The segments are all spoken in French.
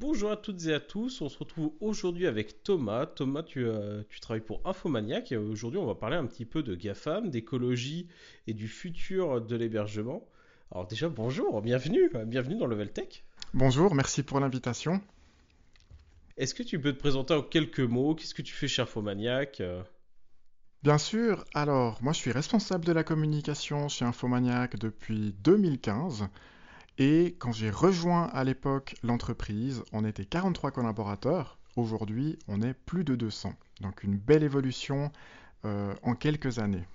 bonjour à toutes et à tous, on se retrouve aujourd'hui avec Thomas. Thomas, tu, euh, tu travailles pour Infomaniac et aujourd'hui on va parler un petit peu de GAFAM, d'écologie et du futur de l'hébergement. Alors déjà bonjour, bienvenue, bienvenue dans Level Tech. Bonjour, merci pour l'invitation. Est-ce que tu peux te présenter en quelques mots? Qu'est-ce que tu fais chez Infomaniac? Bien sûr, alors moi je suis responsable de la communication chez Infomaniac depuis 2015. Et quand j'ai rejoint à l'époque l'entreprise, on était 43 collaborateurs. Aujourd'hui, on est plus de 200. Donc une belle évolution euh, en quelques années.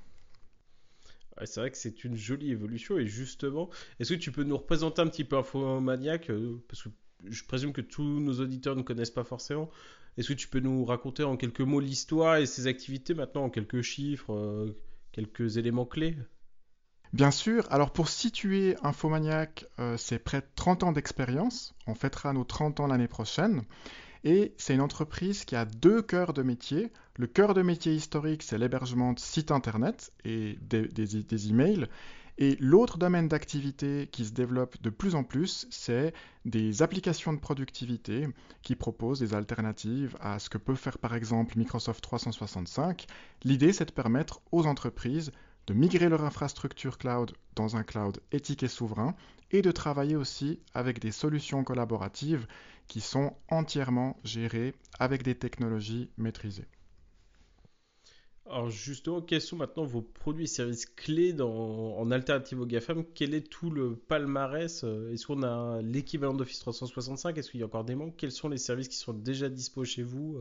c'est vrai que c'est une jolie évolution. Et justement, est-ce que tu peux nous représenter un petit peu Infomaniac euh, Parce que je présume que tous nos auditeurs ne connaissent pas forcément. Est-ce que tu peux nous raconter en quelques mots l'histoire et ses activités maintenant, en quelques chiffres, euh, quelques éléments clés? Bien sûr, alors pour situer Infomaniac, euh, c'est près de 30 ans d'expérience. On fêtera nos 30 ans l'année prochaine. Et c'est une entreprise qui a deux cœurs de métier. Le cœur de métier historique, c'est l'hébergement de sites internet et des, des emails. Et l'autre domaine d'activité qui se développe de plus en plus, c'est des applications de productivité qui proposent des alternatives à ce que peut faire par exemple Microsoft 365. L'idée, c'est de permettre aux entreprises de migrer leur infrastructure cloud dans un cloud éthique et souverain, et de travailler aussi avec des solutions collaboratives qui sont entièrement gérées avec des technologies maîtrisées. Alors justement, quels sont maintenant vos produits et services clés en alternative au GAFAM? Quel est tout le palmarès? Est-ce qu'on a l'équivalent d'Office 365 Est-ce qu'il y a encore des manques? Quels sont les services qui sont déjà dispo chez vous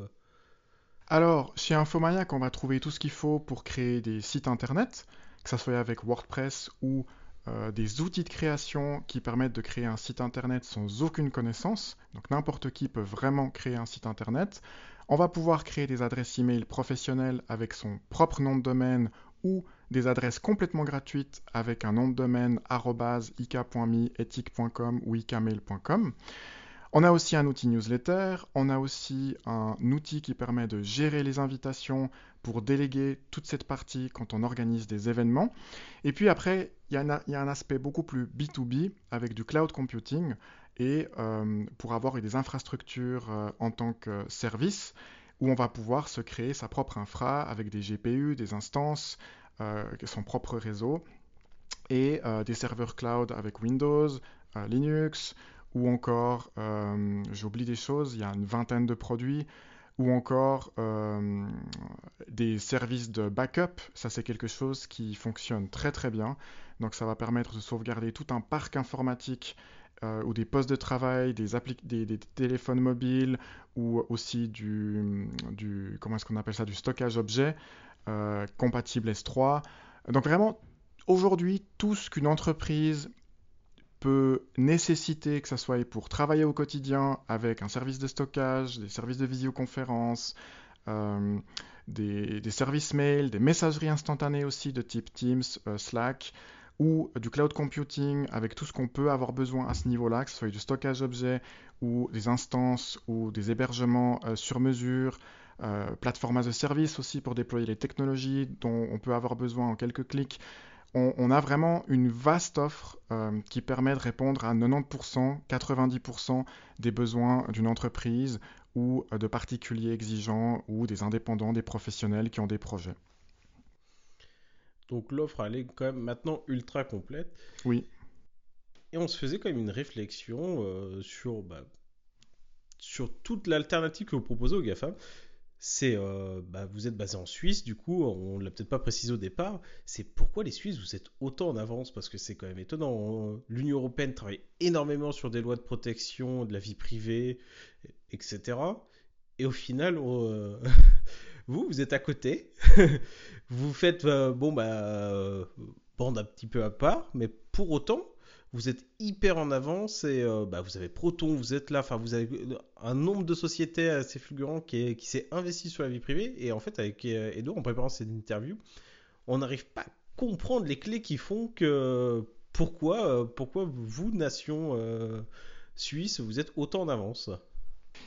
alors, chez Infomaniac, on va trouver tout ce qu'il faut pour créer des sites internet, que ce soit avec WordPress ou euh, des outils de création qui permettent de créer un site internet sans aucune connaissance. Donc n'importe qui peut vraiment créer un site internet. On va pouvoir créer des adresses email professionnelles avec son propre nom de domaine ou des adresses complètement gratuites avec un nom de domaine ik.me, ethic.com ou ikmail.com. On a aussi un outil newsletter, on a aussi un outil qui permet de gérer les invitations pour déléguer toute cette partie quand on organise des événements. Et puis après, il y, a un aspect beaucoup plus B2B avec du cloud computing et euh, pour avoir des infrastructures euh, en tant que service où on va pouvoir se créer sa propre infra avec des GPU, des instances, euh, son propre réseau et des serveurs cloud avec Windows, Linux, ou encore, euh, j'oublie des choses, il y a une vingtaine de produits, ou encore euh, des services de backup. Ça, c'est quelque chose qui fonctionne très très bien. Donc, ça va permettre de sauvegarder tout un parc informatique euh, ou des postes de travail, des, des, téléphones mobiles ou aussi du, du comment est-ce qu'on appelle ça, du stockage objet compatible S3. Donc, vraiment, aujourd'hui, tout ce qu'une entreprise peut nécessiter que ça soit pour travailler au quotidien avec un service de stockage, des services de visioconférence, euh, des, services mail, des messageries instantanées aussi de type Teams, euh, Slack, ou du cloud computing avec tout ce qu'on peut avoir besoin à ce niveau-là, que ce soit du stockage objet ou des instances ou des hébergements euh, sur mesure, plateformes as a service aussi pour déployer les technologies dont on peut avoir besoin en quelques clics on, a vraiment une vaste offre euh, qui permet de répondre à 90%, 90% des besoins d'une entreprise ou euh, de particuliers exigeants ou des indépendants, des professionnels qui ont des projets. Donc l'offre, elle est quand même maintenant ultra complète. Oui. Et on se faisait quand même une réflexion euh, sur, bah, sur toute l'alternative que vous proposez aux GAFA c'est euh, bah, vous êtes basé en Suisse, du coup, on ne l'a peut-être pas précisé au départ, c'est pourquoi les Suisses, vous êtes autant en avance, parce que c'est quand même étonnant. L'Union européenne travaille énormément sur des lois de protection de la vie privée, etc. Et au final, euh, vous, vous êtes à côté, vous faites, euh, bon, bah, bande un petit peu à part, mais pour autant, vous êtes hyper en avance et euh, bah, vous avez Proton, vous êtes là, enfin vous avez un nombre de sociétés assez fulgurant qui, s'est investi sur la vie privée et en fait avec euh, Edouard en préparant cette interview, on n'arrive pas à comprendre les clés qui font que pourquoi, euh, pourquoi vous, nation suisse, vous êtes autant en avance?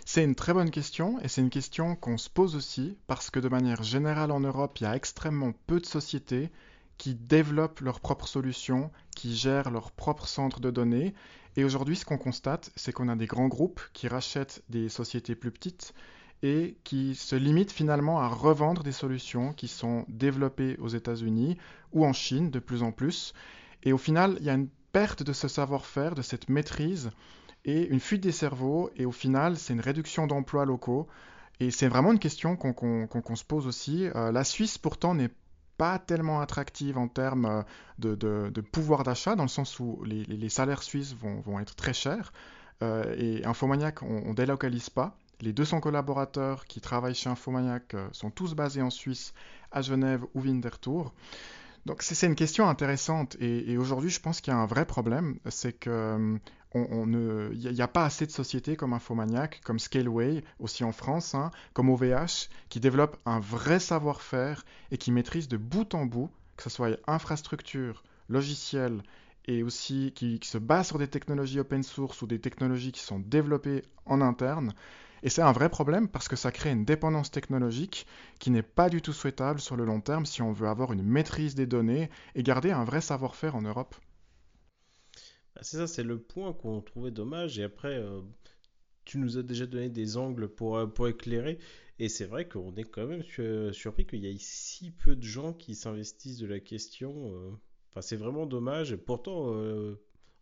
C'est une très bonne question et c'est une question qu'on se pose aussi parce que de manière générale en Europe, il y a extrêmement peu de sociétés qui développent leurs propres solutions, qui gèrent leurs propres centres de données. Et aujourd'hui, ce qu'on constate, c'est qu'on a des grands groupes qui rachètent des sociétés plus petites et qui se limitent finalement à revendre des solutions qui sont développées aux États-Unis ou en Chine de plus en plus. Et au final, il y a une perte de ce savoir-faire, de cette maîtrise et une fuite des cerveaux. Et au final, c'est une réduction d'emplois locaux. Et c'est vraiment une question qu'on se pose aussi. Euh, la Suisse, pourtant, n'est pas tellement attractive en termes euh, de, pouvoir d'achat, dans le sens où les, salaires suisses vont, être très chers. Euh, et Infomaniac, on ne délocalise pas. Les 200 collaborateurs qui travaillent chez Infomaniac euh, sont tous basés en Suisse, à Genève ou Winterthur. Donc c'est une question intéressante et, aujourd'hui je pense qu'il y a un vrai problème, c'est que il n'y a, pas assez de sociétés comme Infomaniac, comme Scaleway, aussi en France, hein, comme OVH, qui développent un vrai savoir-faire et qui maîtrisent de bout en bout, que ce soit infrastructure, logiciel et aussi qui se basent sur des technologies open source ou des technologies qui sont développées en interne, et c'est un vrai problème parce que ça crée une dépendance technologique qui n'est pas du tout souhaitable sur le long terme si on veut avoir une maîtrise des données et garder un vrai savoir-faire en Europe. Bah, c'est ça, c'est le point qu'on trouvait dommage. Et après, euh, tu nous as déjà donné des angles pour, euh, pour éclairer. Et c'est vrai qu'on est quand même surpris qu'il y ait si peu de gens qui s'investissent de la question. Euh. Enfin, c'est vraiment dommage. Et pourtant,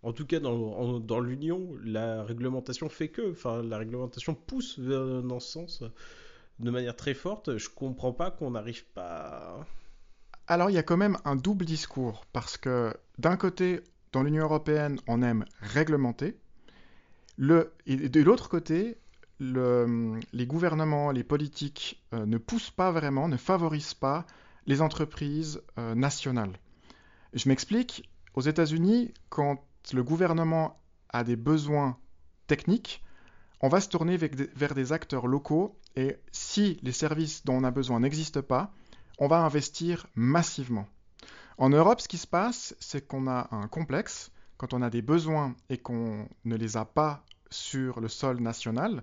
en tout cas dans, l'Union, la réglementation fait que, enfin la réglementation pousse dans ce sens de manière très forte. Je comprends pas qu'on n'arrive pas. Alors il y a quand même un double discours parce que d'un côté, dans l'Union européenne, on aime réglementer, le, et de l'autre côté, le, les gouvernements, les politiques euh, ne poussent pas vraiment, ne favorisent pas les entreprises euh, nationales. Je m'explique. Aux États-Unis, quand le gouvernement a des besoins techniques, on va se tourner vers des acteurs locaux et si les services dont on a besoin n'existent pas, on va investir massivement. En Europe, ce qui se passe, c'est qu'on a un complexe. Quand on a des besoins et qu'on ne les a pas sur le sol national,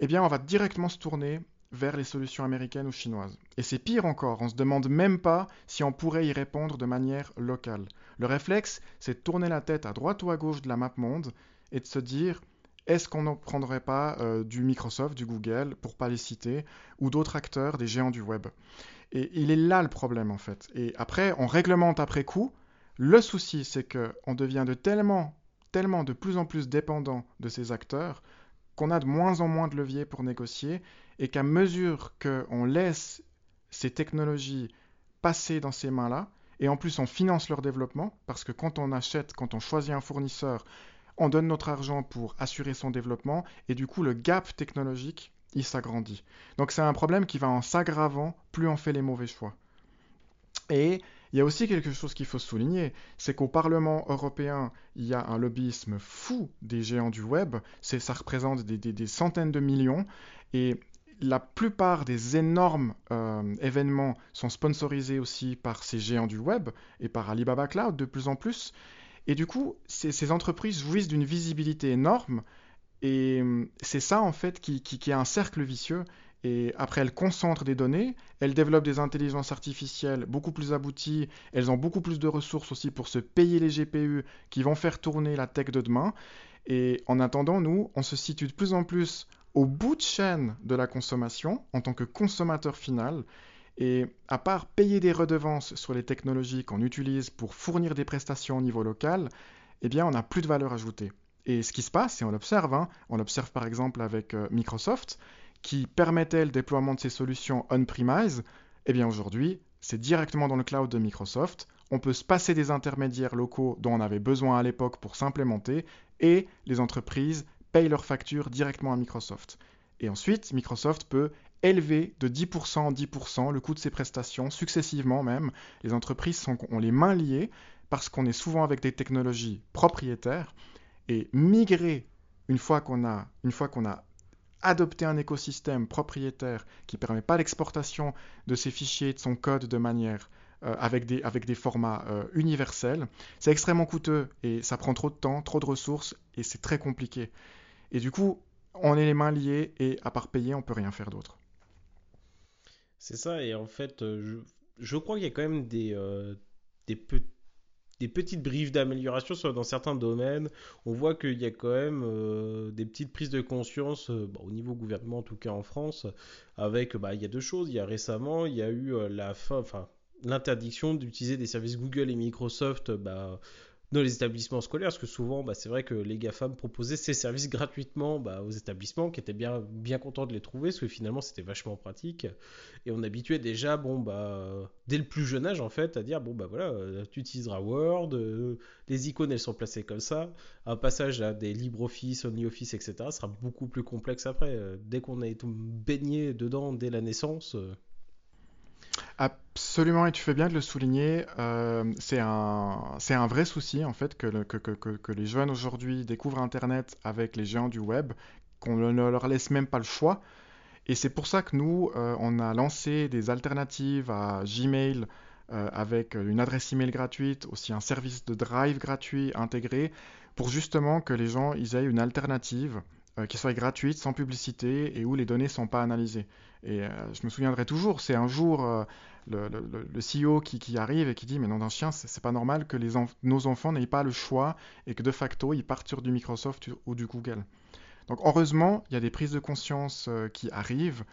eh bien, on va directement se tourner vers les solutions américaines ou chinoises. Et c'est pire encore, on ne se demande même pas si on pourrait y répondre de manière locale. Le réflexe, c'est de tourner la tête à droite ou à gauche de la map monde et de se dire est-ce qu'on ne prendrait pas euh, du Microsoft, du Google, pour pas les citer, ou d'autres acteurs, des géants du web? Et il est là le problème en fait. Et après, on réglemente après coup. Le souci, c'est qu'on devient de tellement, tellement de plus en plus dépendant de ces acteurs qu'on a de moins en moins de leviers pour négocier et qu'à mesure qu'on laisse ces technologies passer dans ces mains-là, et en plus on finance leur développement, parce que quand on achète, quand on choisit un fournisseur, on donne notre argent pour assurer son développement, et du coup le gap technologique, il s'agrandit. Donc c'est un problème qui va en s'aggravant plus on fait les mauvais choix. Et il y a aussi quelque chose qu'il faut souligner, c'est qu'au Parlement européen, il y a un lobbyisme fou des géants du web, ça représente des, des, centaines de millions, et la plupart des énormes euh, événements sont sponsorisés aussi par ces géants du web et par Alibaba Cloud de plus en plus. Et du coup, ces, entreprises jouissent d'une visibilité énorme. Et hum, c'est ça, en fait, qui, qui, est un cercle vicieux. Et après, elles concentrent des données, elles développent des intelligences artificielles beaucoup plus abouties, elles ont beaucoup plus de ressources aussi pour se payer les GPU qui vont faire tourner la tech de demain. Et en attendant, nous, on se situe de plus en plus au bout de chaîne de la consommation en tant que consommateur final. Et à part payer des redevances sur les technologies qu'on utilise pour fournir des prestations au niveau local, eh bien, on n'a plus de valeur ajoutée. Et ce qui se passe, et on l'observe, hein, on l'observe par exemple avec euh, Microsoft, qui permettait le déploiement de ses solutions on-premise, eh bien aujourd'hui, c'est directement dans le cloud de Microsoft. On peut se passer des intermédiaires locaux dont on avait besoin à l'époque pour s'implémenter, et les entreprises payent leurs factures directement à Microsoft. Et ensuite, Microsoft peut élever de 10% en 10% le coût de ses prestations, successivement même. Les entreprises sont, ont les mains liées parce qu'on est souvent avec des technologies propriétaires. Et migrer, une fois qu'on a, une a adopté un écosystème propriétaire qui ne permet pas l'exportation de ses fichiers, de son code de manière euh, avec, des, avec des formats euh, universels, c'est extrêmement coûteux et ça prend trop de temps, trop de ressources et c'est très compliqué. Et du coup, on est les mains liées et à part payer, on peut rien faire d'autre. C'est ça, et en fait, euh, je, crois qu'il y a quand même des, euh, petites briefs d'amélioration dans certains domaines. On voit qu'il y a quand même euh, des petites prises de conscience au niveau gouvernement, en tout cas en France, avec, bah, il y a deux choses. Il y a récemment, il y a eu la fin, enfin, l'interdiction d'utiliser des services Google et Microsoft bah, dans les établissements scolaires, parce que souvent, bah, c'est vrai que les GAFAM proposaient ces services gratuitement bah, aux établissements, qui étaient bien, bien contents de les trouver, parce que finalement, c'était vachement pratique. Et on habituait déjà, bon, bah, dès le plus jeune âge, en fait, à dire, bon, bah voilà, tu utiliseras Word, euh, les icônes, elles sont placées comme ça. Un passage à des LibreOffice, OnlyOffice, etc., sera beaucoup plus complexe après. Dès qu'on a été baigné dedans dès la naissance... Euh, Absolument, et tu fais bien de le souligner. Euh, c'est un, un vrai souci, en fait, que, les jeunes aujourd'hui découvrent Internet avec les géants du web, qu'on ne leur laisse même pas le choix. Et c'est pour ça que nous, euh, on a lancé des alternatives à Gmail euh, avec une adresse email gratuite, aussi un service de drive gratuit intégré, pour justement que les gens aient une alternative qui soit gratuite, sans publicité et où les données ne sont pas analysées. Et je me souviendrai toujours, c'est un jour le, CEO qui, arrive et qui dit mais non d'un chien c'est pas normal que nos enfants n'aient pas le choix et que de facto ils partent sur du Microsoft ou du Google. Donc heureusement il y a des prises de conscience euh, qui arrivent.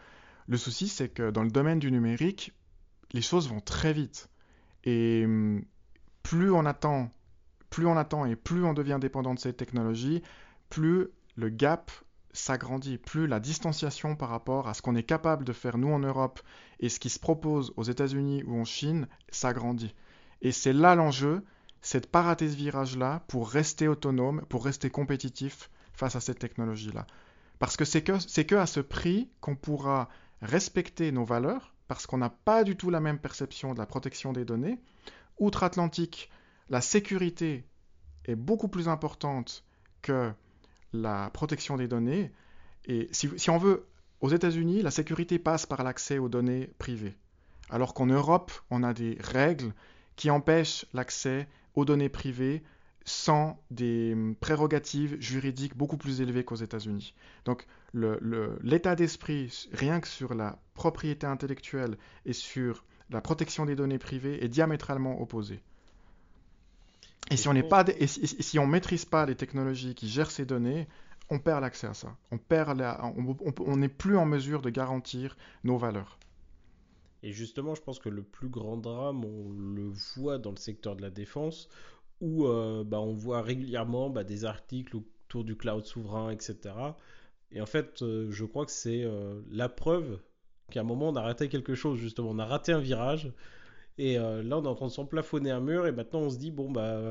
Le souci c'est que dans le domaine du numérique les choses vont très vite et hum, plus on attend plus on attend et plus on devient dépendant de ces technologies plus le gap s'agrandit, plus la distanciation par rapport à ce qu'on est capable de faire nous en Europe et ce qui se propose aux États-Unis ou en Chine s'agrandit. Et c'est là l'enjeu, c'est de pas rater ce virage-là pour rester autonome, pour rester compétitif face à cette technologie-là. Parce que c'est que, c'est que à ce prix qu'on pourra respecter nos valeurs, parce qu'on n'a pas du tout la même perception de la protection des données. Outre-Atlantique, la sécurité est beaucoup plus importante que la protection des données. Et si, on veut, aux États-Unis, la sécurité passe par l'accès aux données privées. Alors qu'en Europe, on a des règles qui empêchent l'accès aux données privées sans des hum, prérogatives juridiques beaucoup plus élevées qu'aux États-Unis. Donc l'état d'esprit, rien que sur la propriété intellectuelle et sur la protection des données privées, est diamétralement opposé. Et si on n'est pas, si, on maîtrise pas les technologies qui gèrent ces données, on perd l'accès à ça. On perd on n'est plus en mesure de garantir nos valeurs. Et justement, je pense que le plus grand drame, on le voit dans le secteur de la défense, où euh, bah, on voit régulièrement bah, des articles autour du cloud souverain, etc. Et en fait, euh, je crois que c'est euh, la preuve qu'à un moment, on a raté quelque chose, justement. On a raté un virage et euh, là, on est en train de s'emplafonner un mur et maintenant on se dit bon bah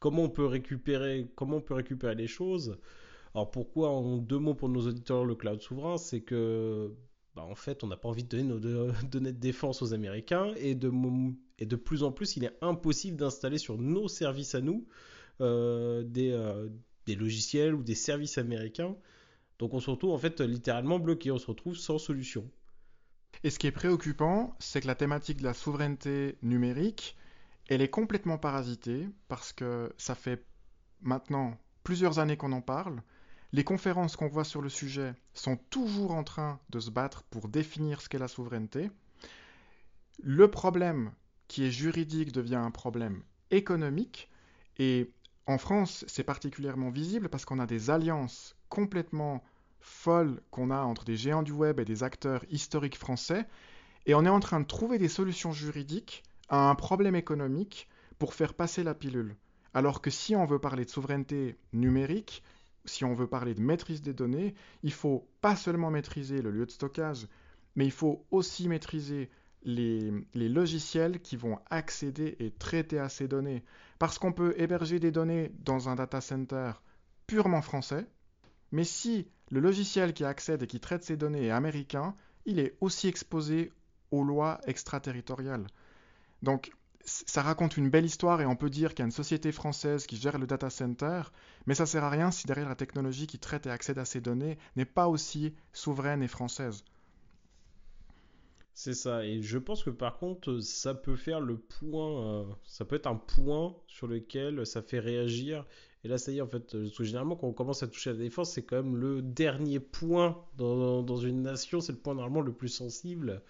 comment on peut récupérer comment on peut récupérer les choses? Alors pourquoi en deux mots pour nos auditeurs le cloud souverain, c'est que bah, en fait on n'a pas envie de donner nos données de défense aux Américains et de plus en plus il est impossible d'installer sur nos services à nous euh, des, euh, des logiciels ou des services américains. Donc on se retrouve en fait littéralement bloqué, on se retrouve sans solution. Et ce qui est préoccupant, c'est que la thématique de la souveraineté numérique, elle est complètement parasitée parce que ça fait maintenant plusieurs années qu'on en parle. Les conférences qu'on voit sur le sujet sont toujours en train de se battre pour définir ce qu'est la souveraineté. Le problème qui est juridique devient un problème économique et en France, c'est particulièrement visible parce qu'on a des alliances complètement folle qu'on a entre des géants du web et des acteurs historiques français, et on est en train de trouver des solutions juridiques à un problème économique pour faire passer la pilule. Alors que si on veut parler de souveraineté numérique, si on veut parler de maîtrise des données, il faut pas seulement maîtriser le lieu de stockage, mais il faut aussi maîtriser les, les, logiciels qui vont accéder et traiter à ces données. Parce qu'on peut héberger des données dans un data center purement français, mais si le logiciel qui accède et qui traite ces données est américain, il est aussi exposé aux lois extraterritoriales. Donc, ça raconte une belle histoire et on peut dire qu'il y a une société française qui gère le data center, mais ça sert à rien si derrière la technologie qui traite et accède à ces données n'est pas aussi souveraine et française. C'est ça, et je pense que par contre, ça peut faire le point, euh, ça peut être un point sur lequel ça fait réagir et là, ça y est, en fait, euh, généralement, quand on commence à toucher à la défense, c'est quand même le dernier point dans, une nation, c'est le point normalement le plus sensible.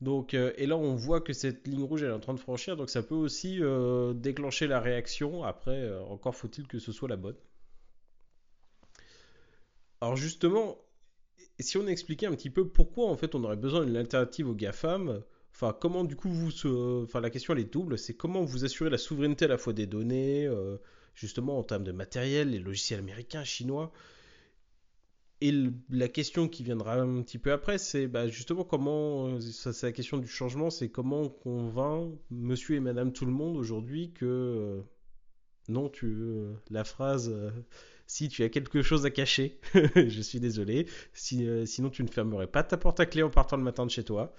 Donc, euh, et là, on voit que cette ligne rouge elle est en train de franchir, donc ça peut aussi euh, déclencher la réaction. Après, encore faut-il que ce soit la bonne. Alors justement, si on expliquait un petit peu pourquoi en fait on aurait besoin d'une alternative aux GAFAM, enfin comment du coup vous, enfin la question elle est double, c'est comment vous assurez la souveraineté à la fois des données, justement en termes de matériel, les logiciels américains, chinois, et la question qui viendra un petit peu après, c'est bah, justement comment, euh, ça c'est la question du changement, c'est comment on convainc monsieur et madame tout le monde aujourd'hui que euh, non, tu, euh, la phrase si tu as quelque chose à cacher, je suis désolé, si, sinon tu ne fermerais pas ta porte à clé en partant le matin de chez toi.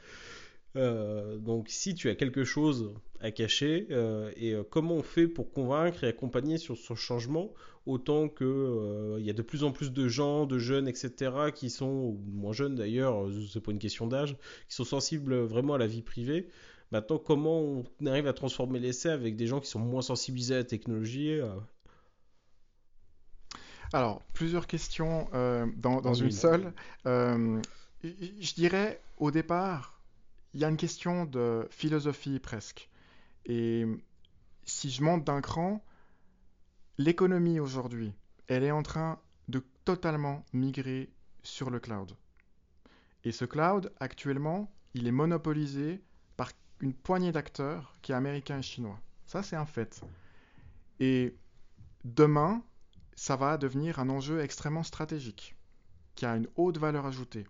Euh, donc si tu as quelque chose à cacher, euh, et euh, comment on fait pour convaincre et accompagner sur ce changement, autant que il y a de plus en plus de gens, de jeunes, etc., qui sont, ou moins jeunes d'ailleurs, c'est pas une question d'âge, qui sont sensibles vraiment à la vie privée. Maintenant, comment on arrive à transformer l'essai avec des gens qui sont moins sensibilisés à la technologie Alors, plusieurs questions dans, une une seule. Je dirais, au départ, il y a une question de philosophie presque. Et si je monte d'un cran, l'économie aujourd'hui, elle est en train de totalement migrer sur le cloud. Et ce cloud, actuellement, il est monopolisé par une poignée d'acteurs qui est américain et chinois. Ça, c'est un fait. Et demain, ça va devenir un enjeu extrêmement stratégique, qui a une haute valeur ajoutée.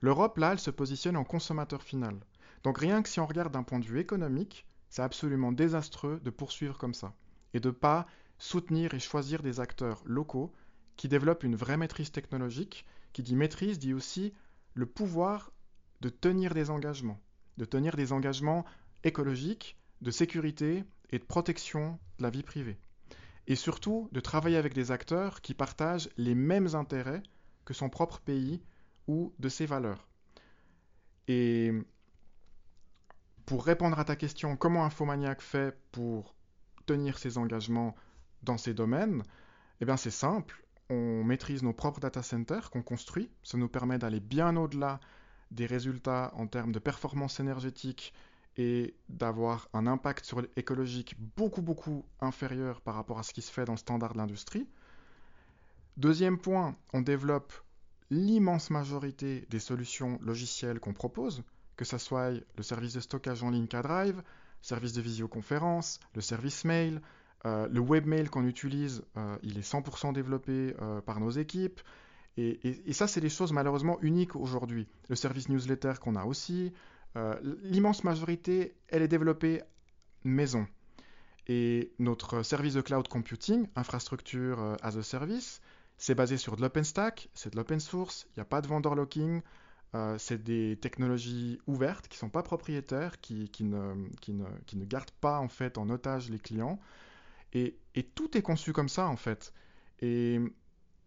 L'Europe, là, elle se positionne en consommateur final. Donc rien que si on regarde d'un point de vue économique, c'est absolument désastreux de poursuivre comme ça et de ne pas soutenir et choisir des acteurs locaux qui développent une vraie maîtrise technologique. Qui dit maîtrise dit aussi le pouvoir de tenir des engagements, de tenir des engagements écologiques, de sécurité et de protection de la vie privée. Et surtout de travailler avec des acteurs qui partagent les mêmes intérêts que son propre pays ou de ses valeurs. Pour répondre à ta question, comment Infomaniac fait pour tenir ses engagements dans ces domaines Eh bien c'est simple, on maîtrise nos propres data centers qu'on construit, ça nous permet d'aller bien au-delà des résultats en termes de performance énergétique et d'avoir un impact sur écologique beaucoup beaucoup inférieur par rapport à ce qui se fait dans le standard de l'industrie. Deuxième point, on développe l'immense majorité des solutions logicielles qu'on propose, que ce soit le service de stockage en ligne K-Drive, service de visioconférence, le service mail, euh, le webmail qu'on utilise, euh, il est 100% développé euh, par nos équipes. Et, ça, c'est des choses malheureusement uniques aujourd'hui. Le service newsletter qu'on a aussi, l'immense majorité, elle est développée maison. Et notre service de cloud computing, infrastructure as a service, c'est basé sur de l'OpenStack, c'est de l'open source, il n'y a pas de vendor locking, euh, c'est des technologies ouvertes qui ne sont pas propriétaires, qui, ne, gardent pas en fait en otage les clients. Et, tout est conçu comme ça en fait. Et,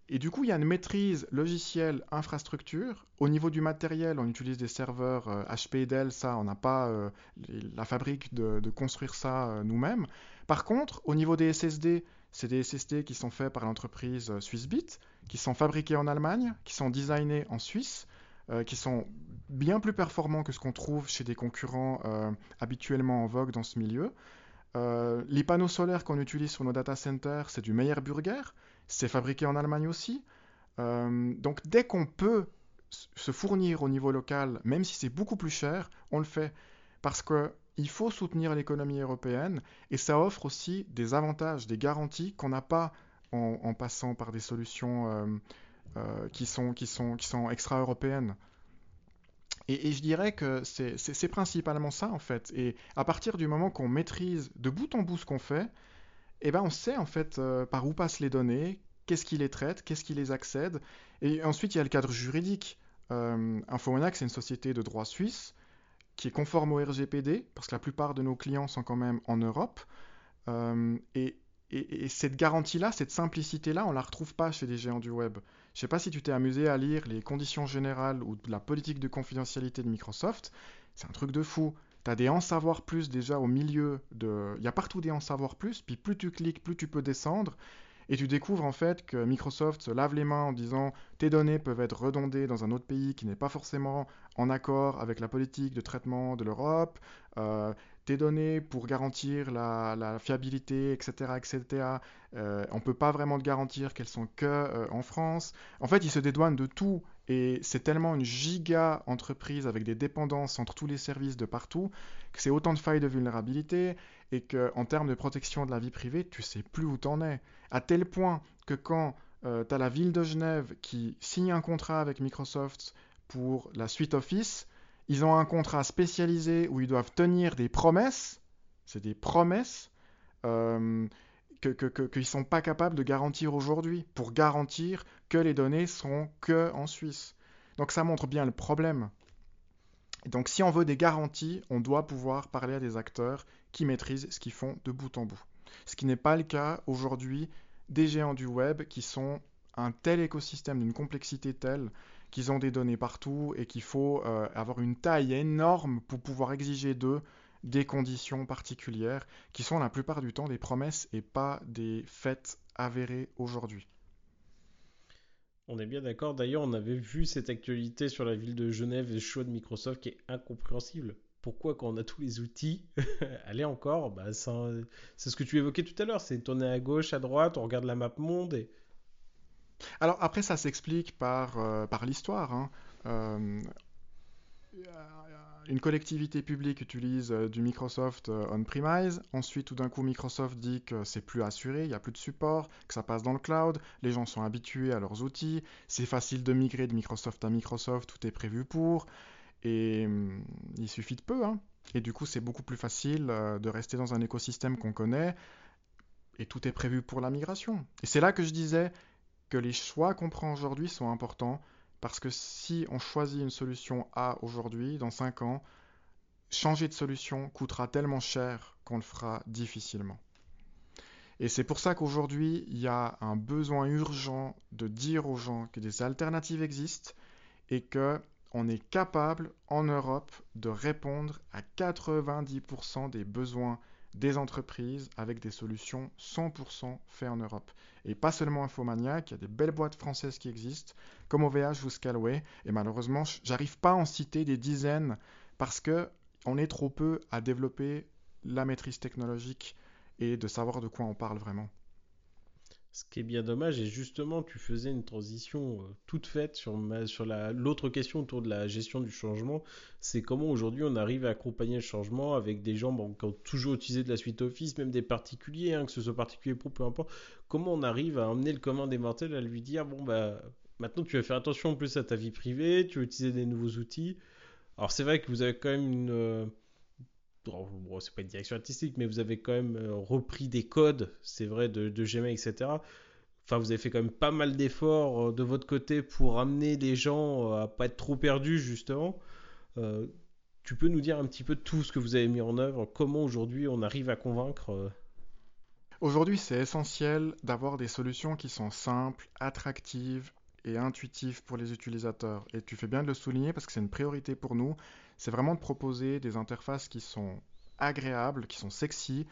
du coup, il y a une maîtrise logicielle, infrastructure. Au niveau du matériel, on utilise des serveurs euh, HP et Dell, ça, on n'a pas euh, la fabrique de, construire ça euh, nous-mêmes. Par contre, au niveau des SSD, c'est des SSD qui sont faits par l'entreprise Swissbit, qui sont fabriqués en Allemagne, qui sont designés en Suisse, euh, qui sont bien plus performants que ce qu'on trouve chez des concurrents euh, habituellement en vogue dans ce milieu. Euh, les panneaux solaires qu'on utilise sur nos data centers, c'est du Meyer Burger, c'est fabriqué en Allemagne aussi. Donc dès qu'on peut se fournir au niveau local, même si c'est beaucoup plus cher, on le fait. Parce qu'il faut soutenir l'économie européenne et ça offre aussi des avantages, des garanties qu'on n'a pas en, passant par des solutions qui, sont, qui, sont, qui sont extra-européennes. Et, je dirais que c'est principalement ça en fait. Et à partir du moment qu'on maîtrise de bout en bout ce qu'on fait, eh ben on sait en fait euh, par où passent les données, qu'est-ce qui les traite, qu'est-ce qui les accède. Et ensuite il y a le cadre juridique. Euh, c'est une société de droit suisse qui est conforme au RGPD parce que la plupart de nos clients sont quand même en Europe. Euh, et, et, et, cette garantie-là, cette simplicité-là, on ne la retrouve pas chez des géants du web. Je ne sais pas si tu t'es amusé à lire les conditions générales ou la politique de confidentialité de Microsoft. C'est un truc de fou. Tu as des en savoir plus déjà au milieu de. Il y a partout des en savoir plus, puis plus tu cliques, plus tu peux descendre. Et tu découvres en fait que Microsoft se lave les mains en disant tes données peuvent être redondées dans un autre pays qui n'est pas forcément en accord avec la politique de traitement de l'Europe. Euh, tes données pour garantir la, fiabilité, etc., etc. Euh, on ne peut pas vraiment te garantir qu'elles sont que euh, en France. En fait, ils se dédouanent de tout et c'est tellement une giga entreprise avec des dépendances entre tous les services de partout que c'est autant de failles de vulnérabilité et qu'en termes de protection de la vie privée, tu sais plus où t'en es. À tel point que quand euh, tu as la ville de Genève qui signe un contrat avec Microsoft pour la suite Office, ils ont un contrat spécialisé où ils doivent tenir des promesses, c'est des promesses, euh, qu'ils ne sont pas capables de garantir aujourd'hui, pour garantir que les données seront que en Suisse. Donc ça montre bien le problème. Donc si on veut des garanties, on doit pouvoir parler à des acteurs qui maîtrisent ce qu'ils font de bout en bout. Ce qui n'est pas le cas aujourd'hui des géants du web qui sont un tel écosystème d'une complexité telle qu'ils ont des données partout et qu'il faut euh, avoir une taille énorme pour pouvoir exiger d'eux des conditions particulières qui sont la plupart du temps des promesses et pas des faits avérés aujourd'hui. On est bien d'accord. D'ailleurs, on avait vu cette actualité sur la ville de Genève et le choix de Microsoft qui est incompréhensible. Pourquoi, quand on a tous les outils, allez encore? Bah, C'est ce que tu évoquais tout à l'heure. C'est tourner à gauche, à droite, on regarde la map monde et alors après, ça s'explique par, euh, par l'histoire. Hein. Euh, une collectivité publique utilise euh, du Microsoft on-premise. Ensuite, tout d'un coup, Microsoft dit que c'est plus assuré, il n'y a plus de support, que ça passe dans le cloud. Les gens sont habitués à leurs outils. C'est facile de migrer de Microsoft à Microsoft, tout est prévu pour. Et hum, il suffit de peu. Hein. Et du coup, c'est beaucoup plus facile de rester dans un écosystème qu'on connaît. Et tout est prévu pour la migration. Et c'est là que je disais, que les choix qu'on prend aujourd'hui sont importants parce que si on choisit une solution A aujourd'hui, dans 5 ans, changer de solution coûtera tellement cher qu'on le fera difficilement. Et c'est pour ça qu'aujourd'hui, il y a un besoin urgent de dire aux gens que des alternatives existent et que on est capable en Europe de répondre à 90% des besoins des entreprises avec des solutions 100% faites en Europe. Et pas seulement Infomaniac, il y a des belles boîtes françaises qui existent, comme OVH ou Scalway, et malheureusement, j'arrive pas à en citer des dizaines parce que on est trop peu à développer la maîtrise technologique et de savoir de quoi on parle vraiment. Ce qui est bien dommage, et justement, tu faisais une transition euh, toute faite sur, sur l'autre question autour de la gestion du changement. C'est comment aujourd'hui on arrive à accompagner le changement avec des gens qui ont toujours utilisé de la suite Office, même des particuliers, hein, que ce soit particulier pro, peu importe. Comment on arrive à emmener le commun des mortels à lui dire bon, bah, maintenant tu vas faire attention en plus à ta vie privée, tu vas utiliser des nouveaux outils. Alors, c'est vrai que vous avez quand même une. Bon, c'est pas une direction artistique, mais vous avez quand même euh, repris des codes, c'est vrai, de, Gmail, etc. Enfin, vous avez fait quand même pas mal d'efforts euh, de votre côté pour amener des gens euh, à pas être trop perdus, justement. tu peux nous dire un petit peu tout ce que vous avez mis en œuvre, comment aujourd'hui on arrive à convaincre Aujourd'hui, c'est essentiel d'avoir des solutions qui sont simples, attractives et intuitives pour les utilisateurs. Et tu fais bien de le souligner parce que c'est une priorité pour nous c'est vraiment de proposer des interfaces qui sont agréables, qui sont sexy,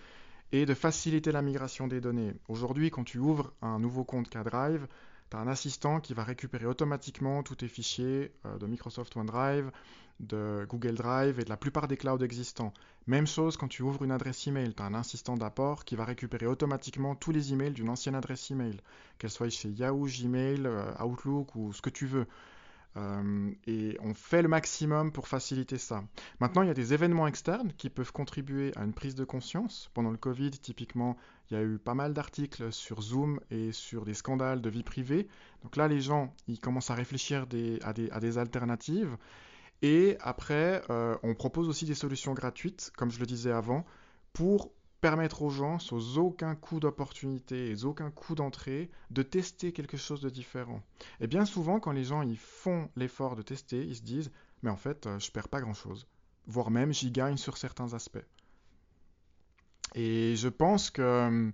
et de faciliter la migration des données. Aujourd'hui, quand tu ouvres un nouveau compte K-Drive, tu as un assistant qui va récupérer automatiquement tous tes fichiers euh, de Microsoft OneDrive, de Google Drive et de la plupart des clouds existants. Même chose quand tu ouvres une adresse email, tu as un assistant d'apport qui va récupérer automatiquement tous les emails d'une ancienne adresse email, qu'elle soit chez Yahoo, Gmail, euh, Outlook ou ce que tu veux. Euh, et on fait le maximum pour faciliter ça. Maintenant, il y a des événements externes qui peuvent contribuer à une prise de conscience. Pendant le Covid, typiquement, il y a eu pas mal d'articles sur Zoom et sur des scandales de vie privée. Donc là, les gens, ils commencent à réfléchir à, des, alternatives. Et après, euh, on propose aussi des solutions gratuites, comme je le disais avant, pour permettre aux gens, sans aucun coût d'opportunité et aucun coût d'entrée, de tester quelque chose de différent. Et bien souvent, quand les gens ils font l'effort de tester, ils se disent Mais en fait, euh, je perds pas grand chose. Voire même, j'y gagne sur certains aspects. Et je pense que,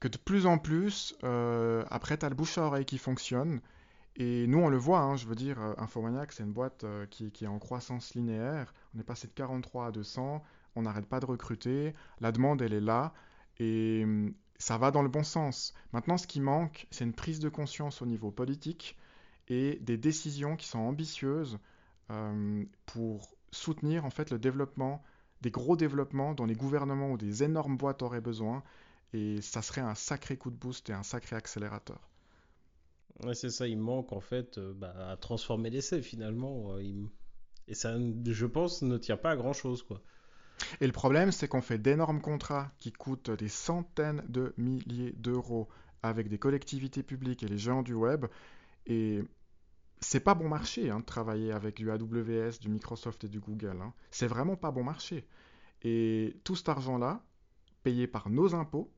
que de plus en plus, euh, après, tu as le bouche à oreille qui fonctionne. Et nous, on le voit, hein, je veux dire, euh, Infomaniac, c'est une boîte qui, qui, est en croissance linéaire. On est passé de 43 à 200 on n'arrête pas de recruter, la demande elle est là, et, ça va dans le bon sens. Maintenant, ce qui manque, c'est une prise de conscience au niveau politique et des décisions qui sont ambitieuses euh, pour soutenir en fait le développement, des gros développements dont les gouvernements ou des énormes boîtes auraient besoin. Et ça serait un sacré coup de boost et un sacré accélérateur. C'est ça, il manque en fait euh, bah, à transformer l'essai finalement. Euh, et ça, je pense, ne tient pas à grand chose quoi. Et le problème, c'est qu'on fait d'énormes contrats qui coûtent des centaines de milliers d'euros avec des collectivités publiques et les géants du web. Et c'est pas bon marché hein, de travailler avec du AWS, du Microsoft et du Google. Hein. C'est vraiment pas bon marché. Et tout cet argent-là, payé par nos impôts,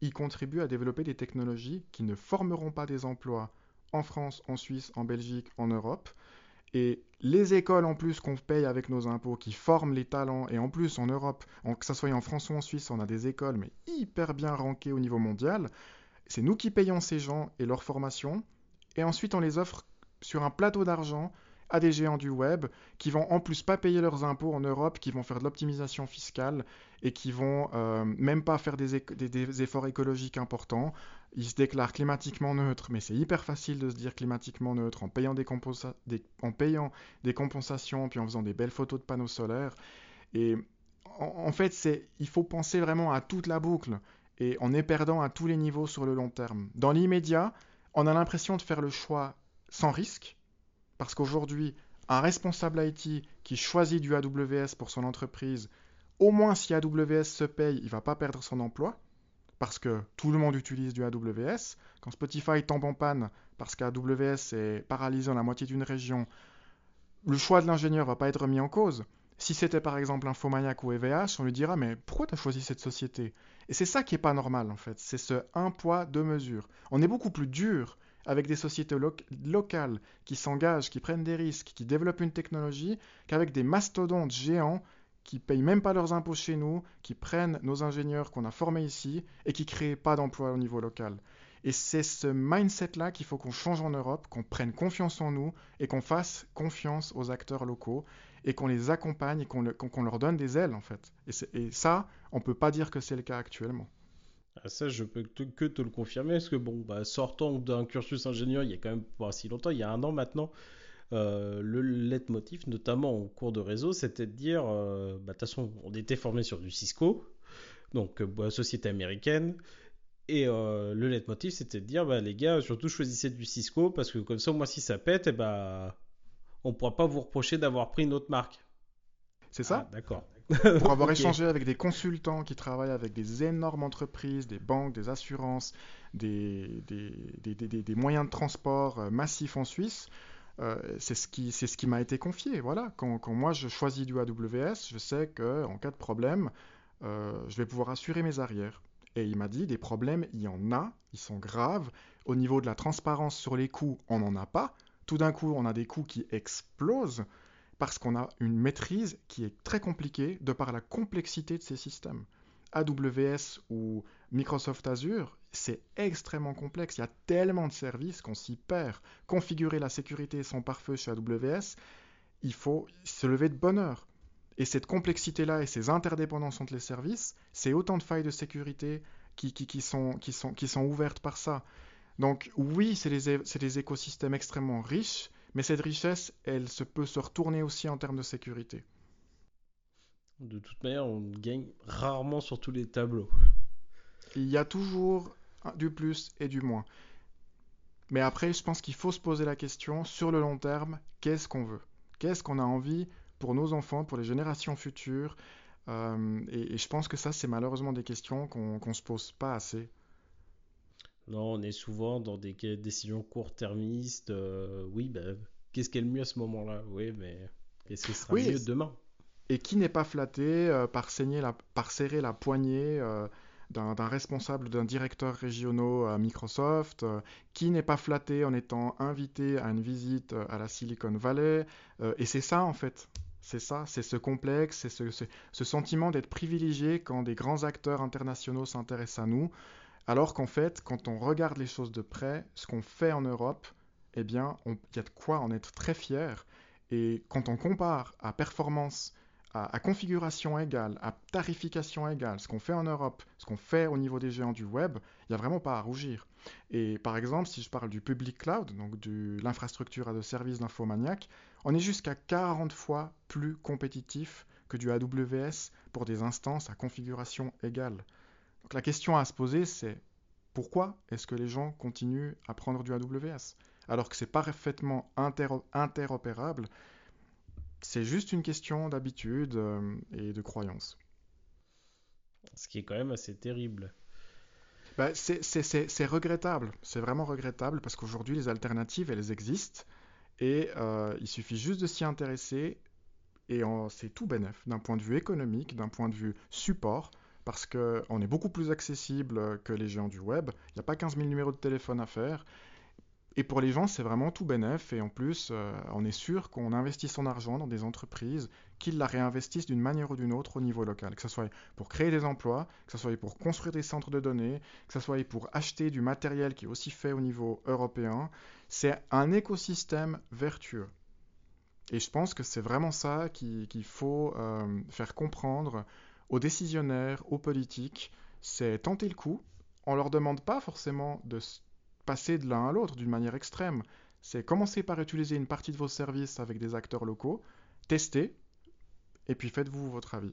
il contribue à développer des technologies qui ne formeront pas des emplois en France, en Suisse, en Belgique, en Europe, et les écoles en plus qu'on paye avec nos impôts, qui forment les talents, et en plus en Europe, que ce soit en France ou en Suisse, on a des écoles, mais hyper bien rankées au niveau mondial. C'est nous qui payons ces gens et leur formation, et ensuite on les offre sur un plateau d'argent à des géants du web qui vont en plus pas payer leurs impôts en Europe, qui vont faire de l'optimisation fiscale et qui vont euh, même pas faire des, efforts écologiques importants. Ils se déclarent climatiquement neutres, mais c'est hyper facile de se dire climatiquement neutre en payant des, compensations puis en faisant des belles photos de panneaux solaires. Et en, fait, il faut penser vraiment à toute la boucle et on est perdant à tous les niveaux sur le long terme. Dans l'immédiat, on a l'impression de faire le choix sans risque, parce qu'aujourd'hui, un responsable IT qui choisit du AWS pour son entreprise, au moins si AWS se paye, il ne va pas perdre son emploi, parce que tout le monde utilise du AWS. Quand Spotify tombe en panne parce qu'AWS est paralysé dans la moitié d'une région, le choix de l'ingénieur ne va pas être remis en cause. Si c'était par exemple Infomaniac ou EVH, on lui dira mais pourquoi tu as choisi cette société? Et c'est ça qui n'est pas normal en fait, c'est ce un poids, deux mesures. On est beaucoup plus dur avec des sociétés locales qui s'engagent, qui prennent des risques, qui développent une technologie, qu'avec des mastodontes géants qui payent même pas leurs impôts chez nous, qui prennent nos ingénieurs qu'on a formés ici et qui créent pas d'emplois au niveau local. Et c'est ce mindset-là qu'il faut qu'on change en Europe, qu'on prenne confiance en nous et qu'on fasse confiance aux acteurs locaux et qu'on les accompagne et qu'on leur donne des ailes en fait. Et, et ça, on ne peut pas dire que c'est le cas actuellement. Ah, ça, je peux que te le confirmer, parce que bon, bah, sortant d'un cursus ingénieur, il y a quand même pas si longtemps, il y a un an maintenant, euh, le leitmotiv, notamment en cours de réseau, c'était de dire, euh, bah, de toute façon, on était formé sur du Cisco, donc euh, société américaine, et le leitmotiv, c'était de dire, bah, les gars, surtout choisissez du Cisco, parce que comme ça, moi, si ça pète, eh bah, on pourra pas vous reprocher d'avoir pris une autre marque. C'est ça? Ah, D'accord. pour avoir échangé avec des consultants qui travaillent avec des énormes entreprises, des banques, des assurances, des, des, moyens de transport euh, massifs en Suisse, euh, c'est ce qui, ce qui m'a été confié. Voilà. Quand, moi je choisis du AWS, je sais qu'en cas de problème, euh, je vais pouvoir assurer mes arrières. Et il m'a dit, des problèmes, il y en a, ils sont graves. Au niveau de la transparence sur les coûts, on n'en a pas. Tout d'un coup, on a des coûts qui explosent parce qu'on a une maîtrise qui est très compliquée de par la complexité de ces systèmes. AWS ou Microsoft Azure, c'est extrêmement complexe. Il y a tellement de services qu'on s'y perd. Configurer la sécurité sans pare-feu chez AWS, il faut se lever de bonne heure. Et cette complexité-là et ces interdépendances entre les services, c'est autant de failles de sécurité qui, sont, ouvertes par ça. Donc oui, c'est des écosystèmes extrêmement riches, mais cette richesse, elle se peut se retourner aussi en termes de sécurité. De toute manière, on gagne rarement sur tous les tableaux. Il y a toujours du plus et du moins. Mais après, je pense qu'il faut se poser la question, sur le long terme, qu'est-ce qu'on veut? Qu'est-ce qu'on a envie pour nos enfants, pour les générations futures? Euh, et, je pense que ça, c'est malheureusement des questions qu'on ne se pose pas assez. Non, on est souvent dans des décisions court-termistes. Euh, oui, bah, qu'est-ce qui est le mieux à ce moment-là? Oui, mais qu'est-ce qui sera mieux demain? Et qui n'est pas flatté euh, par, la, par serrer la poignée euh, d'un responsable, d'un directeur régional à Microsoft Qui n'est pas flatté en étant invité à une visite à la Silicon Valley Et c'est ça, en fait. C'est ça, c'est ce complexe, c'est ce, ce, sentiment d'être privilégié quand des grands acteurs internationaux s'intéressent à nous. Alors qu'en fait, quand on regarde les choses de près, ce qu'on fait en Europe, eh bien, il y a de quoi en être très fier. Et quand on compare à performance à, configuration égale, à tarification égale, ce qu'on fait en Europe, ce qu'on fait au niveau des géants du web, il n'y a vraiment pas à rougir. Et par exemple, si je parle du public cloud, donc de l'infrastructure à de services d'infomaniac, on est jusqu'à 40 fois plus compétitif que du AWS pour des instances à configuration égale. Donc la question à se poser, c'est pourquoi est-ce que les gens continuent à prendre du AWS alors que c'est parfaitement interopérable c'est juste une question d'habitude euh, et de croyance. Ce qui est quand même assez terrible. Bah, c'est regrettable, c'est vraiment regrettable parce qu'aujourd'hui les alternatives elles existent et euh, il suffit juste de s'y intéresser et c'est tout bénef d'un point de vue économique, d'un point de vue support parce qu'on est beaucoup plus accessible que les géants du web. Il n'y a pas 15 000 numéros de téléphone à faire et pour les gens, c'est vraiment tout bénef. Et en plus, euh, on est sûr qu'on investit son argent dans des entreprises qui la réinvestissent d'une manière ou d'une autre au niveau local. Que ce soit pour créer des emplois, que ce soit pour construire des centres de données, que ce soit pour acheter du matériel qui est aussi fait au niveau européen. C'est un écosystème vertueux. Et je pense que c'est vraiment ça qu'il faut euh, faire comprendre aux décisionnaires, aux politiques. C'est tenter le coup. On leur demande pas forcément de passer de l'un à l'autre d'une manière extrême. C'est commencer par utiliser une partie de vos services avec des acteurs locaux, tester, et puis faites-vous votre avis.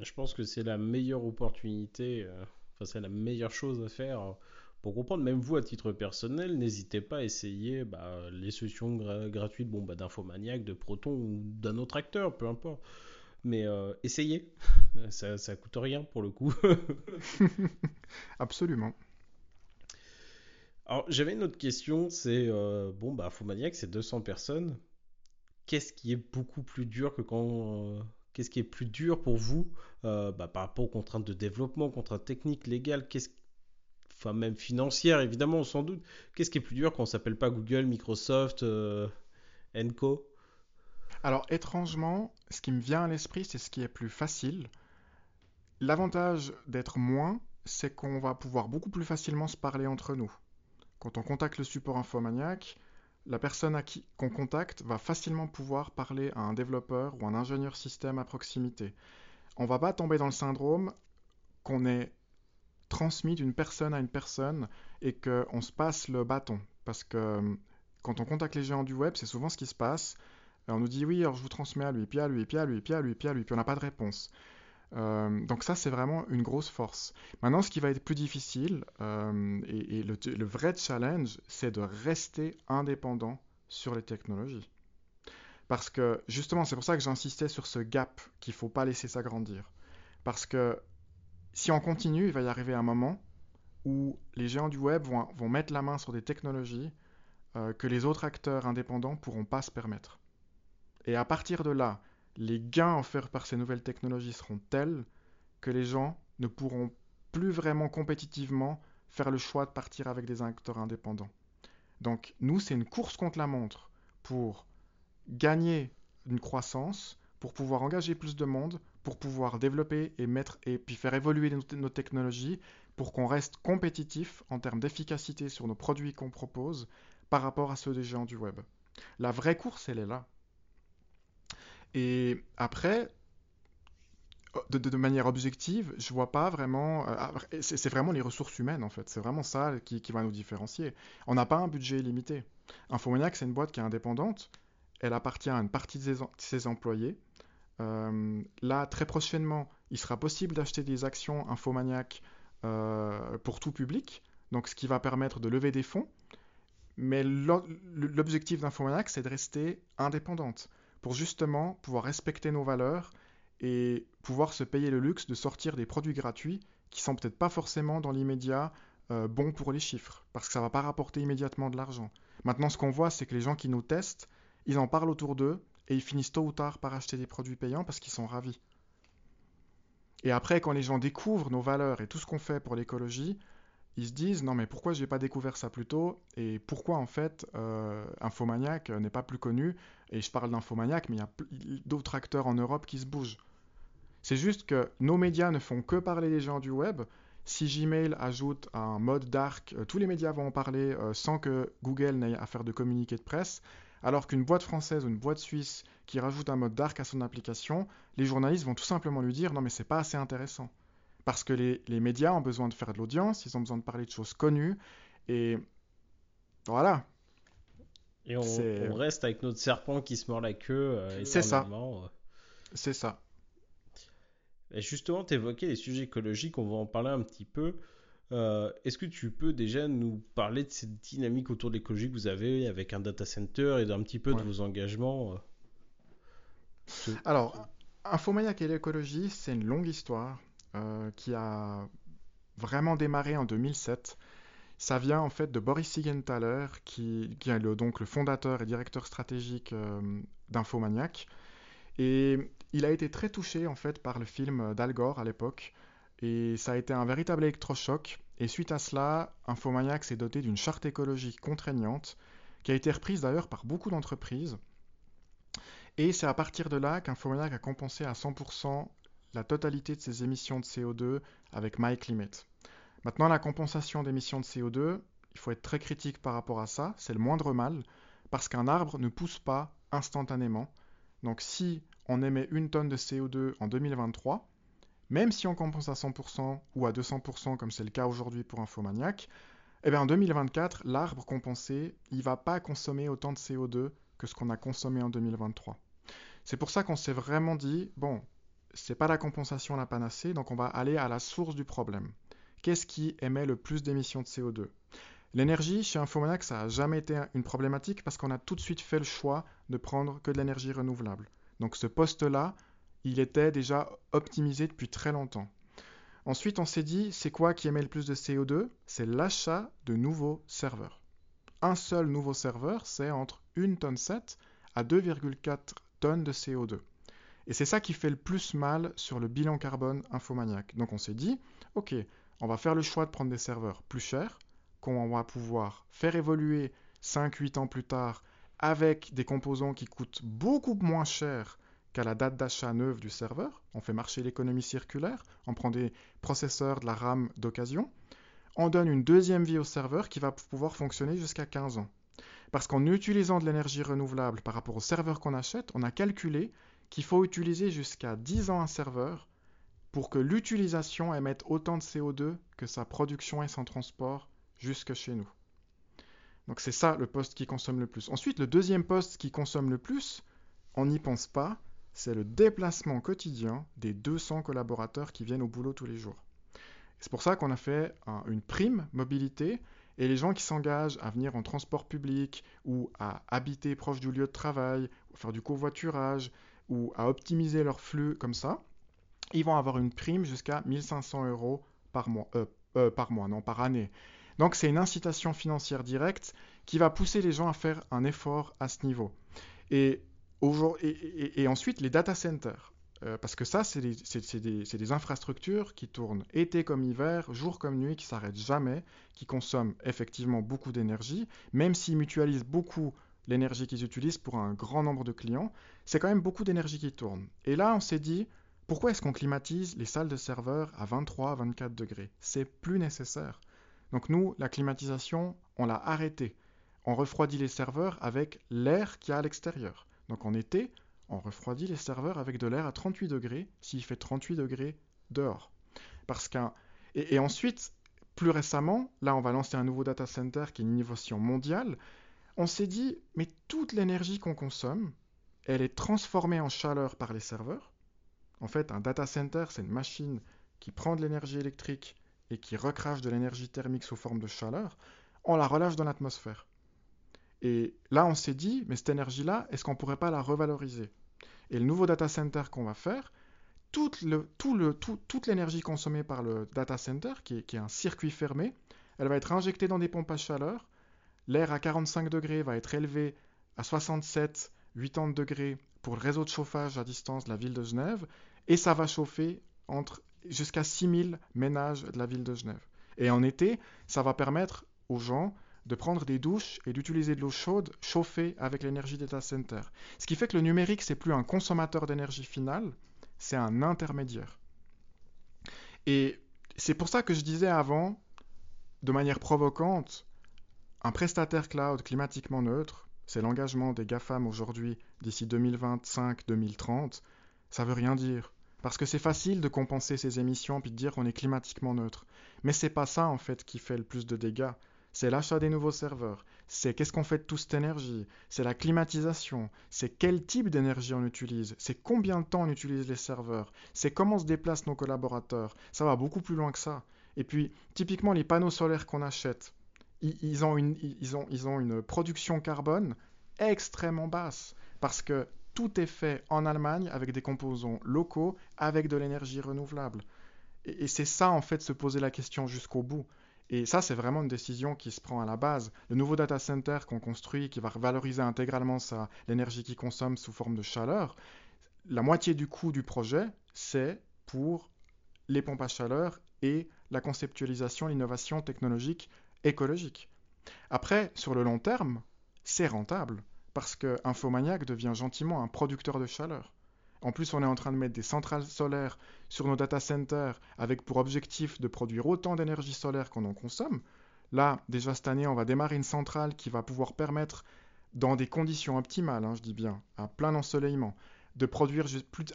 Je pense que c'est la meilleure opportunité, euh, enfin c'est la meilleure chose à faire pour comprendre. Même vous, à titre personnel, n'hésitez pas à essayer bah, les solutions gratuites bon, bah, d'Infomaniac, de Proton ou d'un autre acteur, peu importe. Mais euh, essayez, ça, ça coûte rien pour le coup. Absolument. Alors, j'avais une autre question, c'est, euh, bon, bah, Fomaniac, c'est 200 personnes. Qu'est-ce qui est beaucoup plus dur que quand... Euh, qu'est-ce qui est plus dur pour vous euh, bah, par rapport aux contraintes de développement, contraintes techniques, légales, qu'est-ce enfin même financières évidemment sans doute. Qu'est-ce qui est plus dur quand on s'appelle pas Google, Microsoft, Enco? Alors étrangement, ce qui me vient à l'esprit, c'est ce qui est plus facile. L'avantage d'être moins, c'est qu'on va pouvoir beaucoup plus facilement se parler entre nous. Quand on contacte le support infomaniac, la personne à qui qu'on contacte va facilement pouvoir parler à un développeur ou un ingénieur système à proximité. On va pas tomber dans le syndrome qu'on est transmis d'une personne à une personne et qu'on se passe le bâton. Parce que quand on contacte les géants du web, c'est souvent ce qui se passe. On nous dit oui, alors je vous transmets à lui, puis à lui, puis à lui, puis à lui, puis à lui, puis on n'a pas de réponse. Euh, donc ça, c'est vraiment une grosse force. Maintenant, ce qui va être plus difficile, euh, et, le, vrai challenge, c'est de rester indépendant sur les technologies. Parce que justement, c'est pour ça que j'insistais sur ce gap qu'il ne faut pas laisser s'agrandir. Parce que si on continue, il va y arriver un moment où les géants du web vont, mettre la main sur des technologies euh, que les autres acteurs indépendants pourront pas se permettre. Et à partir de là, les gains offerts par ces nouvelles technologies seront tels que les gens ne pourront plus vraiment compétitivement faire le choix de partir avec des acteurs indépendants. Donc nous, c'est une course contre la montre pour gagner une croissance, pour pouvoir engager plus de monde, pour pouvoir développer et mettre et puis faire évoluer nos, technologies pour qu'on reste compétitif en termes d'efficacité sur nos produits qu'on propose par rapport à ceux des géants du web. La vraie course, elle est là. Et après, de, manière objective, je vois pas vraiment. Euh, c'est vraiment les ressources humaines en fait. C'est vraiment ça qui, va nous différencier. On n'a pas un budget limité. Infomaniac, c'est une boîte qui est indépendante. Elle appartient à une partie de ses, employés. Euh, là, très prochainement, il sera possible d'acheter des actions Infomaniac euh, pour tout public. Donc, ce qui va permettre de lever des fonds. Mais l'objectif d'Infomaniac, c'est de rester indépendante pour justement pouvoir respecter nos valeurs et pouvoir se payer le luxe de sortir des produits gratuits qui sont peut-être pas forcément dans l'immédiat euh, bons pour les chiffres, parce que ça va pas rapporter immédiatement de l'argent. Maintenant, ce qu'on voit, c'est que les gens qui nous testent, ils en parlent autour d'eux et ils finissent tôt ou tard par acheter des produits payants parce qu'ils sont ravis. Et après, quand les gens découvrent nos valeurs et tout ce qu'on fait pour l'écologie, ils se disent non mais pourquoi j'ai pas découvert ça plus tôt et pourquoi en fait euh, Infomaniac n'est pas plus connu? Et je parle d'Infomaniac mais il y a d'autres acteurs en Europe qui se bougent. C'est juste que nos médias ne font que parler des gens du web si Gmail ajoute un mode dark, euh, tous les médias vont en parler euh, sans que Google n'ait à faire de communiqué de presse. Alors qu'une boîte française ou une boîte suisse qui rajoute un mode dark à son application, les journalistes vont tout simplement lui dire non mais c'est pas assez intéressant. Parce que les, les médias ont besoin de faire de l'audience, ils ont besoin de parler de choses connues, et voilà, Et on, reste avec notre serpent qui se mord la queue. euh, C'est ça. euh. c'est ça. Et justement, tu évoquais les sujets écologiques, on va en parler un petit peu. Euh, Est-ce que tu peux déjà nous parler de cette dynamique autour de l'écologie que vous avez avec un data center et d'un petit peu Ouais. de vos engagements euh, Alors, Infomaniac et l'écologie, c'est une longue histoire qui a vraiment démarré en 2007. Ça vient en fait de Boris Siegenthaler, qui, qui est le- donc le fondateur et directeur stratégique euh, d'Infomaniac. Et il a été très touché en fait par le film d'Al Gore à l'époque. Et ça a été un véritable électrochoc. Et suite à cela, Infomaniac s'est doté d'une charte écologique contraignante, qui a été reprise d'ailleurs par beaucoup d'entreprises. Et c'est à partir de là qu'Infomaniac a compensé à 100% la totalité de ses émissions de CO2 avec MyClimate. Maintenant, la compensation d'émissions de CO2, il faut être très critique par rapport à ça, c'est le moindre mal, parce qu'un arbre ne pousse pas instantanément. Donc si on émet une tonne de CO2 en 2023, même si on compense à 100% ou à 200% comme c'est le cas aujourd'hui pour Infomaniac, eh bien en 2024, l'arbre compensé, il va pas consommer autant de CO2 que ce qu'on a consommé en 2023. C'est pour ça qu'on s'est vraiment dit, bon, c'est pas la compensation la panacée, donc on va aller à la source du problème. Qu'est-ce qui émet le plus d'émissions de CO2 L'énergie, chez Infomaniac, ça n'a jamais été une problématique parce qu'on a tout de suite fait le choix de prendre que de l'énergie renouvelable. Donc ce poste-là, il était déjà optimisé depuis très longtemps. Ensuite, on s'est dit, c'est quoi qui émet le plus de CO2 C'est l'achat de nouveaux serveurs. Un seul nouveau serveur, c'est entre 1 tonne 7 à 2,4 tonnes de CO2. Et c'est ça qui fait le plus mal sur le bilan carbone infomaniac. Donc on s'est dit, ok, on va faire le choix de prendre des serveurs plus chers, qu'on va pouvoir faire évoluer 5-8 ans plus tard avec des composants qui coûtent beaucoup moins cher qu'à la date d'achat neuve du serveur. On fait marcher l'économie circulaire, on prend des processeurs de la RAM d'occasion, on donne une deuxième vie au serveur qui va pouvoir fonctionner jusqu'à 15 ans. Parce qu'en utilisant de l'énergie renouvelable par rapport au serveur qu'on achète, on a calculé qu'il faut utiliser jusqu'à 10 ans un serveur pour que l'utilisation émette autant de CO2 que sa production et son transport jusque chez nous. Donc c'est ça le poste qui consomme le plus. Ensuite, le deuxième poste qui consomme le plus, on n'y pense pas, c'est le déplacement quotidien des 200 collaborateurs qui viennent au boulot tous les jours. C'est pour ça qu'on a fait un, une prime mobilité et les gens qui s'engagent à venir en transport public ou à habiter proche du lieu de travail, ou faire du covoiturage ou à optimiser leur flux comme ça, ils vont avoir une prime jusqu'à 1500 euros par mois, euh, euh, par mois, non par année. Donc c'est une incitation financière directe qui va pousser les gens à faire un effort à ce niveau. Et, ensuite les data centers. Euh, parce que ça, c'est des, des, des, infrastructures qui tournent été comme hiver, jour comme nuit, qui s'arrêtent jamais, qui consomment effectivement beaucoup d'énergie, même s'ils mutualisent beaucoup l'énergie qu'ils utilisent pour un grand nombre de clients, c'est quand même beaucoup d'énergie qui tourne. Et là, on s'est dit, pourquoi est-ce qu'on climatise les salles de serveurs à 23, 24 degrés? C'est plus nécessaire. Donc nous, la climatisation, on l'a arrêtée. On refroidit les serveurs avec l'air qu'il y a à l'extérieur. Donc en été, on refroidit les serveurs avec de l'air à 38 degrés s'il fait 38 degrés dehors. Parce qu'un et, et, ensuite, plus récemment, là on va lancer un nouveau data center qui est une innovation mondiale. On s'est dit, mais toute l'énergie qu'on consomme, elle est transformée en chaleur par les serveurs. En fait, un data center, c'est une machine qui prend de l'énergie électrique et qui recrache de l'énergie thermique sous forme de chaleur. On la relâche dans l'atmosphère. Et là, on s'est dit, mais cette énergie-là, est-ce qu'on ne pourrait pas la revaloriser? Et le nouveau data center qu'on va faire, toute, l'énergie consommée par le data center, qui est, un circuit fermé, elle va être injectée dans des pompes à chaleur. L'air à 45 degrés va être élevé à 67, 80 degrés pour le réseau de chauffage à distance de la ville de Genève, et ça va chauffer entre jusqu'à 6000 ménages de la ville de Genève. Et en été, ça va permettre aux gens de prendre des douches et d'utiliser de l'eau chaude chauffée avec l'énergie data centers. Ce qui fait que le numérique, c'est plus un consommateur d'énergie finale, c'est un intermédiaire. Et c'est pour ça que je disais avant, de manière provocante, un prestataire cloud climatiquement neutre, c'est l'engagement des GAFAM aujourd'hui d'ici 2025-2030, ça veut rien dire. Parce que c'est facile de compenser ces émissions puis de dire qu'on est climatiquement neutre. Mais c'est pas ça en fait qui fait le plus de dégâts. C'est l'achat des nouveaux serveurs. C'est qu'est-ce qu'on fait de toute cette énergie. C'est la climatisation. C'est quel type d'énergie on utilise. C'est combien de temps on utilise les serveurs. C'est comment se déplacent nos collaborateurs. Ça va beaucoup plus loin que ça. Et puis, typiquement, les panneaux solaires qu'on achète, ils, ont une, production carbone extrêmement basse. Parce que tout est fait en Allemagne avec des composants locaux, avec de l'énergie renouvelable. Et, c'est ça, en fait, se poser la question jusqu'au bout. Et ça, c'est vraiment une décision qui se prend à la base. Le nouveau data center qu'on construit, qui va valoriser intégralement l'énergie qu'il consomme sous forme de chaleur, la moitié du coût du projet, c'est pour les pompes à chaleur et la conceptualisation, l'innovation technologique écologique. Après, sur le long terme, c'est rentable parce que Infomaniac devient gentiment un producteur de chaleur. En plus, on est en train de mettre des centrales solaires sur nos data centers avec pour objectif de produire autant d'énergie solaire qu'on en consomme. Là, déjà cette année, on va démarrer une centrale qui va pouvoir permettre, dans des conditions optimales, hein, je dis bien, à plein ensoleillement, de produire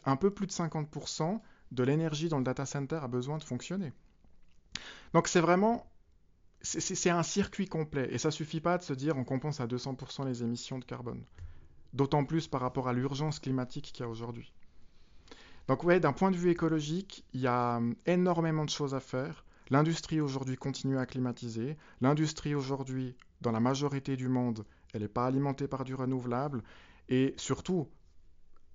un peu plus de 50% de l'énergie dont le data center a besoin de fonctionner. Donc c'est vraiment c'est un circuit complet. Et ça suffit pas de se dire on compense à 200% les émissions de carbone. D'autant plus par rapport à l'urgence climatique qu'il y a aujourd'hui. Donc ouais, d'un point de vue écologique, il y a hum, énormément de choses à faire. L'industrie aujourd'hui continue à climatiser. L'industrie aujourd'hui, dans la majorité du monde, elle n'est pas alimentée par du renouvelable. Et surtout,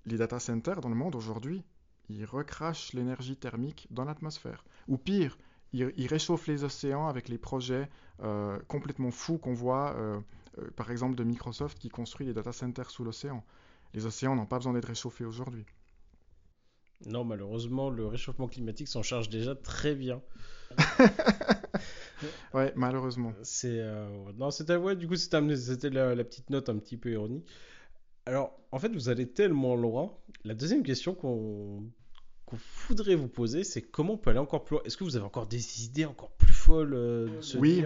les data centers dans le monde aujourd'hui, ils recrachent l'énergie thermique dans l'atmosphère. Ou pire, il, réchauffe les océans avec les projets euh, complètement fous qu'on voit, euh, euh, par exemple de Microsoft qui construit des data centers sous l'océan. Les océans n'ont pas besoin d'être réchauffés aujourd'hui. Non, malheureusement, le réchauffement climatique s'en charge déjà très bien. ouais, malheureusement. C'est non, c'était ouais, du coup c'était la, la, petite note un petit peu ironie. Alors, en fait, vous allez tellement loin. La deuxième question qu'on qu'on voudrait vous poser, c'est comment on peut aller encore plus loin Est-ce que vous avez encore des idées encore plus folles euh, de se oui.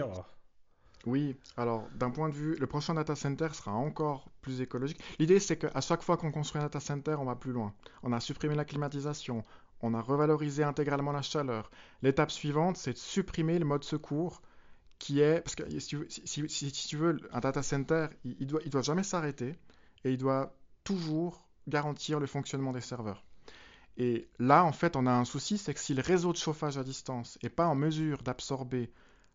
Oui, alors d'un point de vue, le prochain data center sera encore plus écologique. L'idée c'est qu'à chaque fois qu'on construit un data center, on va plus loin. On a supprimé la climatisation, on a revalorisé intégralement la chaleur. L'étape suivante, c'est de supprimer le mode secours qui est... Parce que si tu veux, un data center, il, il doit, il doit jamais s'arrêter et il doit toujours garantir le fonctionnement des serveurs. Et là, en fait, on a un souci, c'est que si le réseau de chauffage à distance n'est pas en mesure d'absorber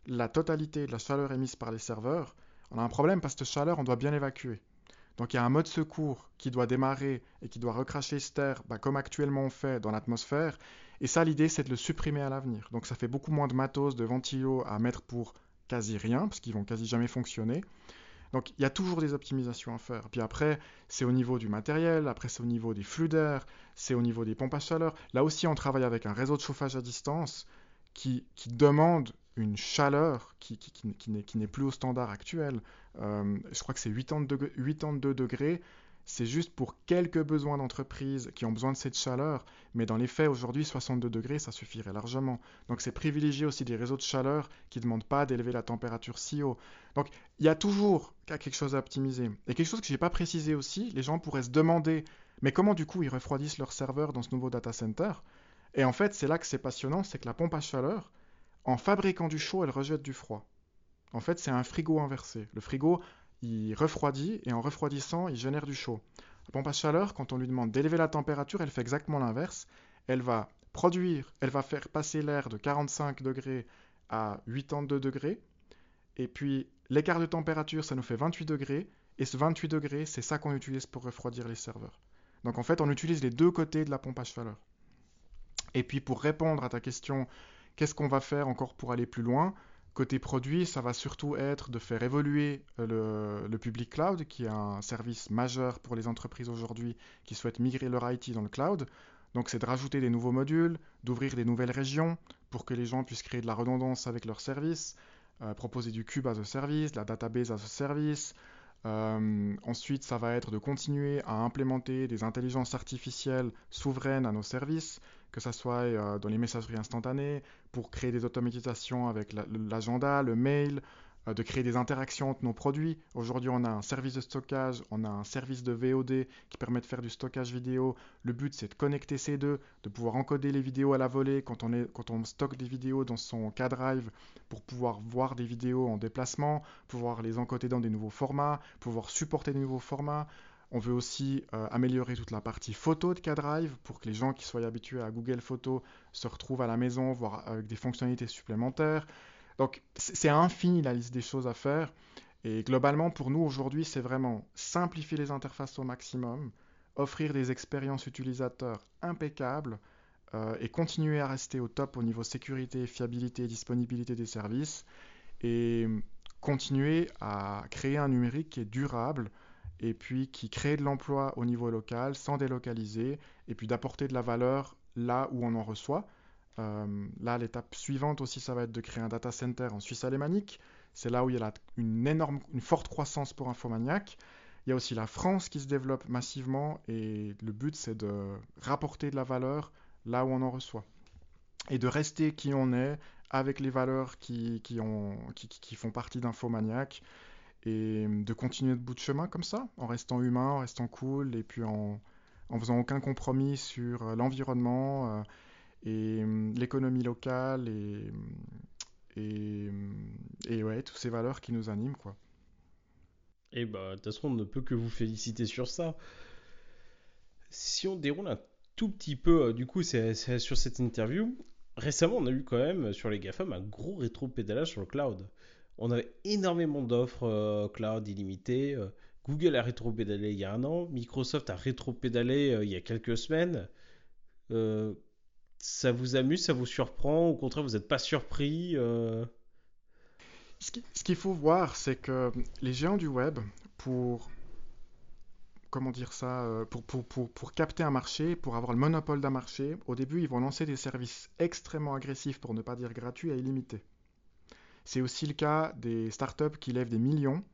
la totalité de la chaleur émise par les serveurs, on a un problème parce que cette chaleur, on doit bien l'évacuer. Donc il y a un mode secours qui doit démarrer et qui doit recracher cette air, bah, comme actuellement on fait dans l'atmosphère. Et ça, l'idée, c'est de le supprimer à l'avenir. Donc ça fait beaucoup moins de matos, de ventilos à mettre pour quasi rien, parce qu'ils vont quasi jamais fonctionner. Donc il y a toujours des optimisations à faire. Puis après, c'est au niveau du matériel, après c'est au niveau des flux d'air, c'est au niveau des pompes à chaleur. Là aussi, on travaille avec un réseau de chauffage à distance qui, demande une chaleur qui, qui, n'est plus au standard actuel. Euh, je crois que c'est 82 degrés c'est juste pour quelques besoins d'entreprise qui ont besoin de cette chaleur, mais dans les faits, aujourd'hui, 62 degrés, ça suffirait largement. Donc c'est privilégier aussi des réseaux de chaleur qui ne demandent pas d'élever la température si haut. Donc il y a toujours quelque chose à optimiser. Et quelque chose que je n'ai pas précisé aussi, les gens pourraient se demander, mais comment du coup ils refroidissent leur serveur dans ce nouveau data center? Et en fait, c'est là que c'est passionnant, c'est que la pompe à chaleur, en fabriquant du chaud, elle rejette du froid. En fait, c'est un frigo inversé. Le frigo, il refroidit et en refroidissant, il génère du chaud. La pompe à chaleur, quand on lui demande d'élever la température, elle fait exactement l'inverse. Elle va produire, elle va faire passer l'air de 45 degrés à 82 degrés. Et puis l'écart de température, ça nous fait 28 degrés. Et ce 28 degrés, c'est ça qu'on utilise pour refroidir les serveurs. Donc en fait, on utilise les deux côtés de la pompe à chaleur. Et puis pour répondre à ta question, qu'est-ce qu'on va faire encore pour aller plus loin? Côté produit, ça va surtout être de faire évoluer euh, le, public cloud, qui est un service majeur pour les entreprises aujourd'hui qui souhaitent migrer leur IT dans le cloud. Donc c'est de rajouter des nouveaux modules, d'ouvrir des nouvelles régions pour que les gens puissent créer de la redondance avec leurs services, euh, proposer du cube as a service, de la database as a service, Euh, ensuite, ça va être de continuer à implémenter des intelligences artificielles souveraines à nos services, que ce soit euh, dans les messageries instantanées, pour créer des automatisations avec l'agenda, le mail, euh, de créer des interactions entre nos produits. Aujourd'hui, on a un service de stockage, on a un service de VOD qui permet de faire du stockage vidéo. Le but, c'est de connecter ces deux, de pouvoir encoder les vidéos à la volée quand on, est, quand on stocke des vidéos dans son K-Drive pour pouvoir voir des vidéos en déplacement, pouvoir les encoder dans des nouveaux formats, pouvoir supporter des nouveaux formats. On veut aussi euh, améliorer toute la partie photo de K-Drive pour que les gens qui soient habitués à Google Photos se retrouvent à la maison, voire avec des fonctionnalités supplémentaires. Donc c'est infini la liste des choses à faire. Et globalement, pour nous aujourd'hui, c'est vraiment simplifier les interfaces au maximum, offrir des expériences utilisateurs impeccables euh, et continuer à rester au top au niveau sécurité, fiabilité et disponibilité des services et continuer à créer un numérique qui est durable et puis qui crée de l'emploi au niveau local sans délocaliser et puis d'apporter de la valeur là où on en reçoit. Euh, là, l'étape suivante aussi, ça va être de créer un data center en Suisse alémanique. C'est là où il y a une énorme, une forte croissance pour Infomaniac. Il y a aussi la France qui se développe massivement et le but, c'est de rapporter de la valeur là où on en reçoit. Et de rester qui on est avec les valeurs qui, qui, qui font partie d'Infomaniac et de continuer de bout de chemin comme ça, en restant humain, en restant cool et puis en, en faisant aucun compromis sur euh, l'environnement. Euh, et l'économie locale et, et, ouais, toutes ces valeurs qui nous animent, quoi. Et bah, de toute façon, on ne peut que vous féliciter sur ça. Si on déroule un tout petit peu, euh, du coup, c'est sur cette interview, récemment, on a eu quand même sur les GAFAM un gros rétro-pédalage sur le cloud. On avait énormément d'offres euh, cloud illimitées. Euh, Google a rétro-pédalé il y a un an. Microsoft a rétro-pédalé il y a quelques semaines ça vous amuse, ça vous surprend Au contraire, vous n'êtes pas surpris euh? Ce qu'il faut voir, c'est que les géants du web, pour comment dire ça, euh, pour, capter un marché, pour avoir le monopole d'un marché, au début, ils vont lancer des services extrêmement agressifs, pour ne pas dire gratuits et illimités. C'est aussi le cas des startups qui lèvent des millions.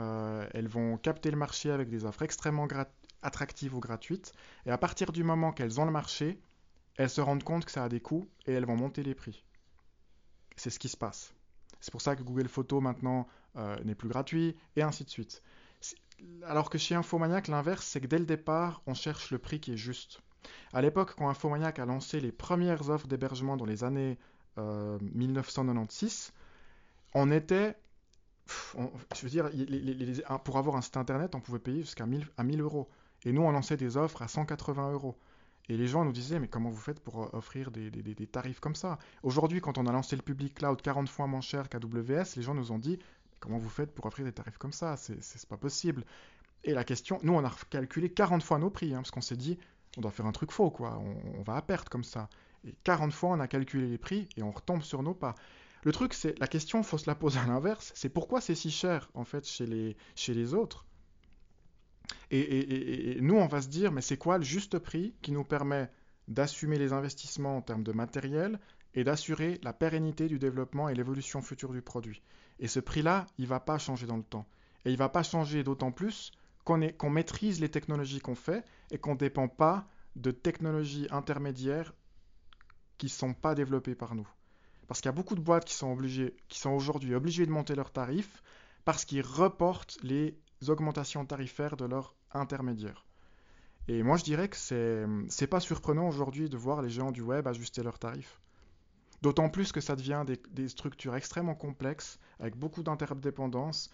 Euh, elles vont capter le marché avec des offres extrêmement attractives ou gratuites. Et à partir du moment qu'elles ont le marché, elles se rendent compte que ça a des coûts et elles vont monter les prix. C'est ce qui se passe. C'est pour ça que Google Photos maintenant euh, n'est plus gratuit et ainsi de suite. Alors que chez Infomaniac, l'inverse, c'est que dès le départ, on cherche le prix qui est juste. À l'époque, quand Infomaniac a lancé les premières offres d'hébergement dans les années 1996, euh, on était. je veux dire, pour avoir un site internet, on pouvait payer jusqu'à 1000, 1000 euros. Et nous, on lançait des offres à 180 euros. Et les gens nous disaient, mais comment vous faites pour euh, offrir des, tarifs comme ça? Aujourd'hui, quand on a lancé le public cloud 40 fois moins cher qu'AWS, les gens nous ont dit, comment vous faites pour offrir des tarifs comme ça? C'est pas possible. Et la question, nous, on a calculé 40 fois nos prix, hein, parce qu'on s'est dit, on doit faire un truc faux, quoi. On, va à perte comme ça. Et 40 fois, on a calculé les prix et on retombe sur nos pas. Le truc, c'est la question, faut se la poser à l'inverse. C'est pourquoi c'est si cher, en fait, chez les, chez les autres? Et, nous, on va se dire, mais c'est quoi le juste prix qui nous permet d'assumer les investissements en termes de matériel et d'assurer la pérennité du développement et l'évolution future du produit? Et ce prix-là, il ne va pas changer dans le temps. Et il ne va pas changer d'autant plus qu'on maîtrise les technologies qu'on fait et qu'on ne dépend pas de technologies intermédiaires qui ne sont pas développées par nous. Parce qu'il y a beaucoup de boîtes qui sont, obligées, qui sont aujourd'hui obligées de monter leurs tarifs parce qu'ils reportent les augmentations tarifaires de leurs intermédiaires. Et moi, je dirais que c'est, c'est pas surprenant aujourd'hui de voir les géants du web ajuster leurs tarifs. D'autant plus que ça devient des, structures extrêmement complexes, avec beaucoup d'interdépendances,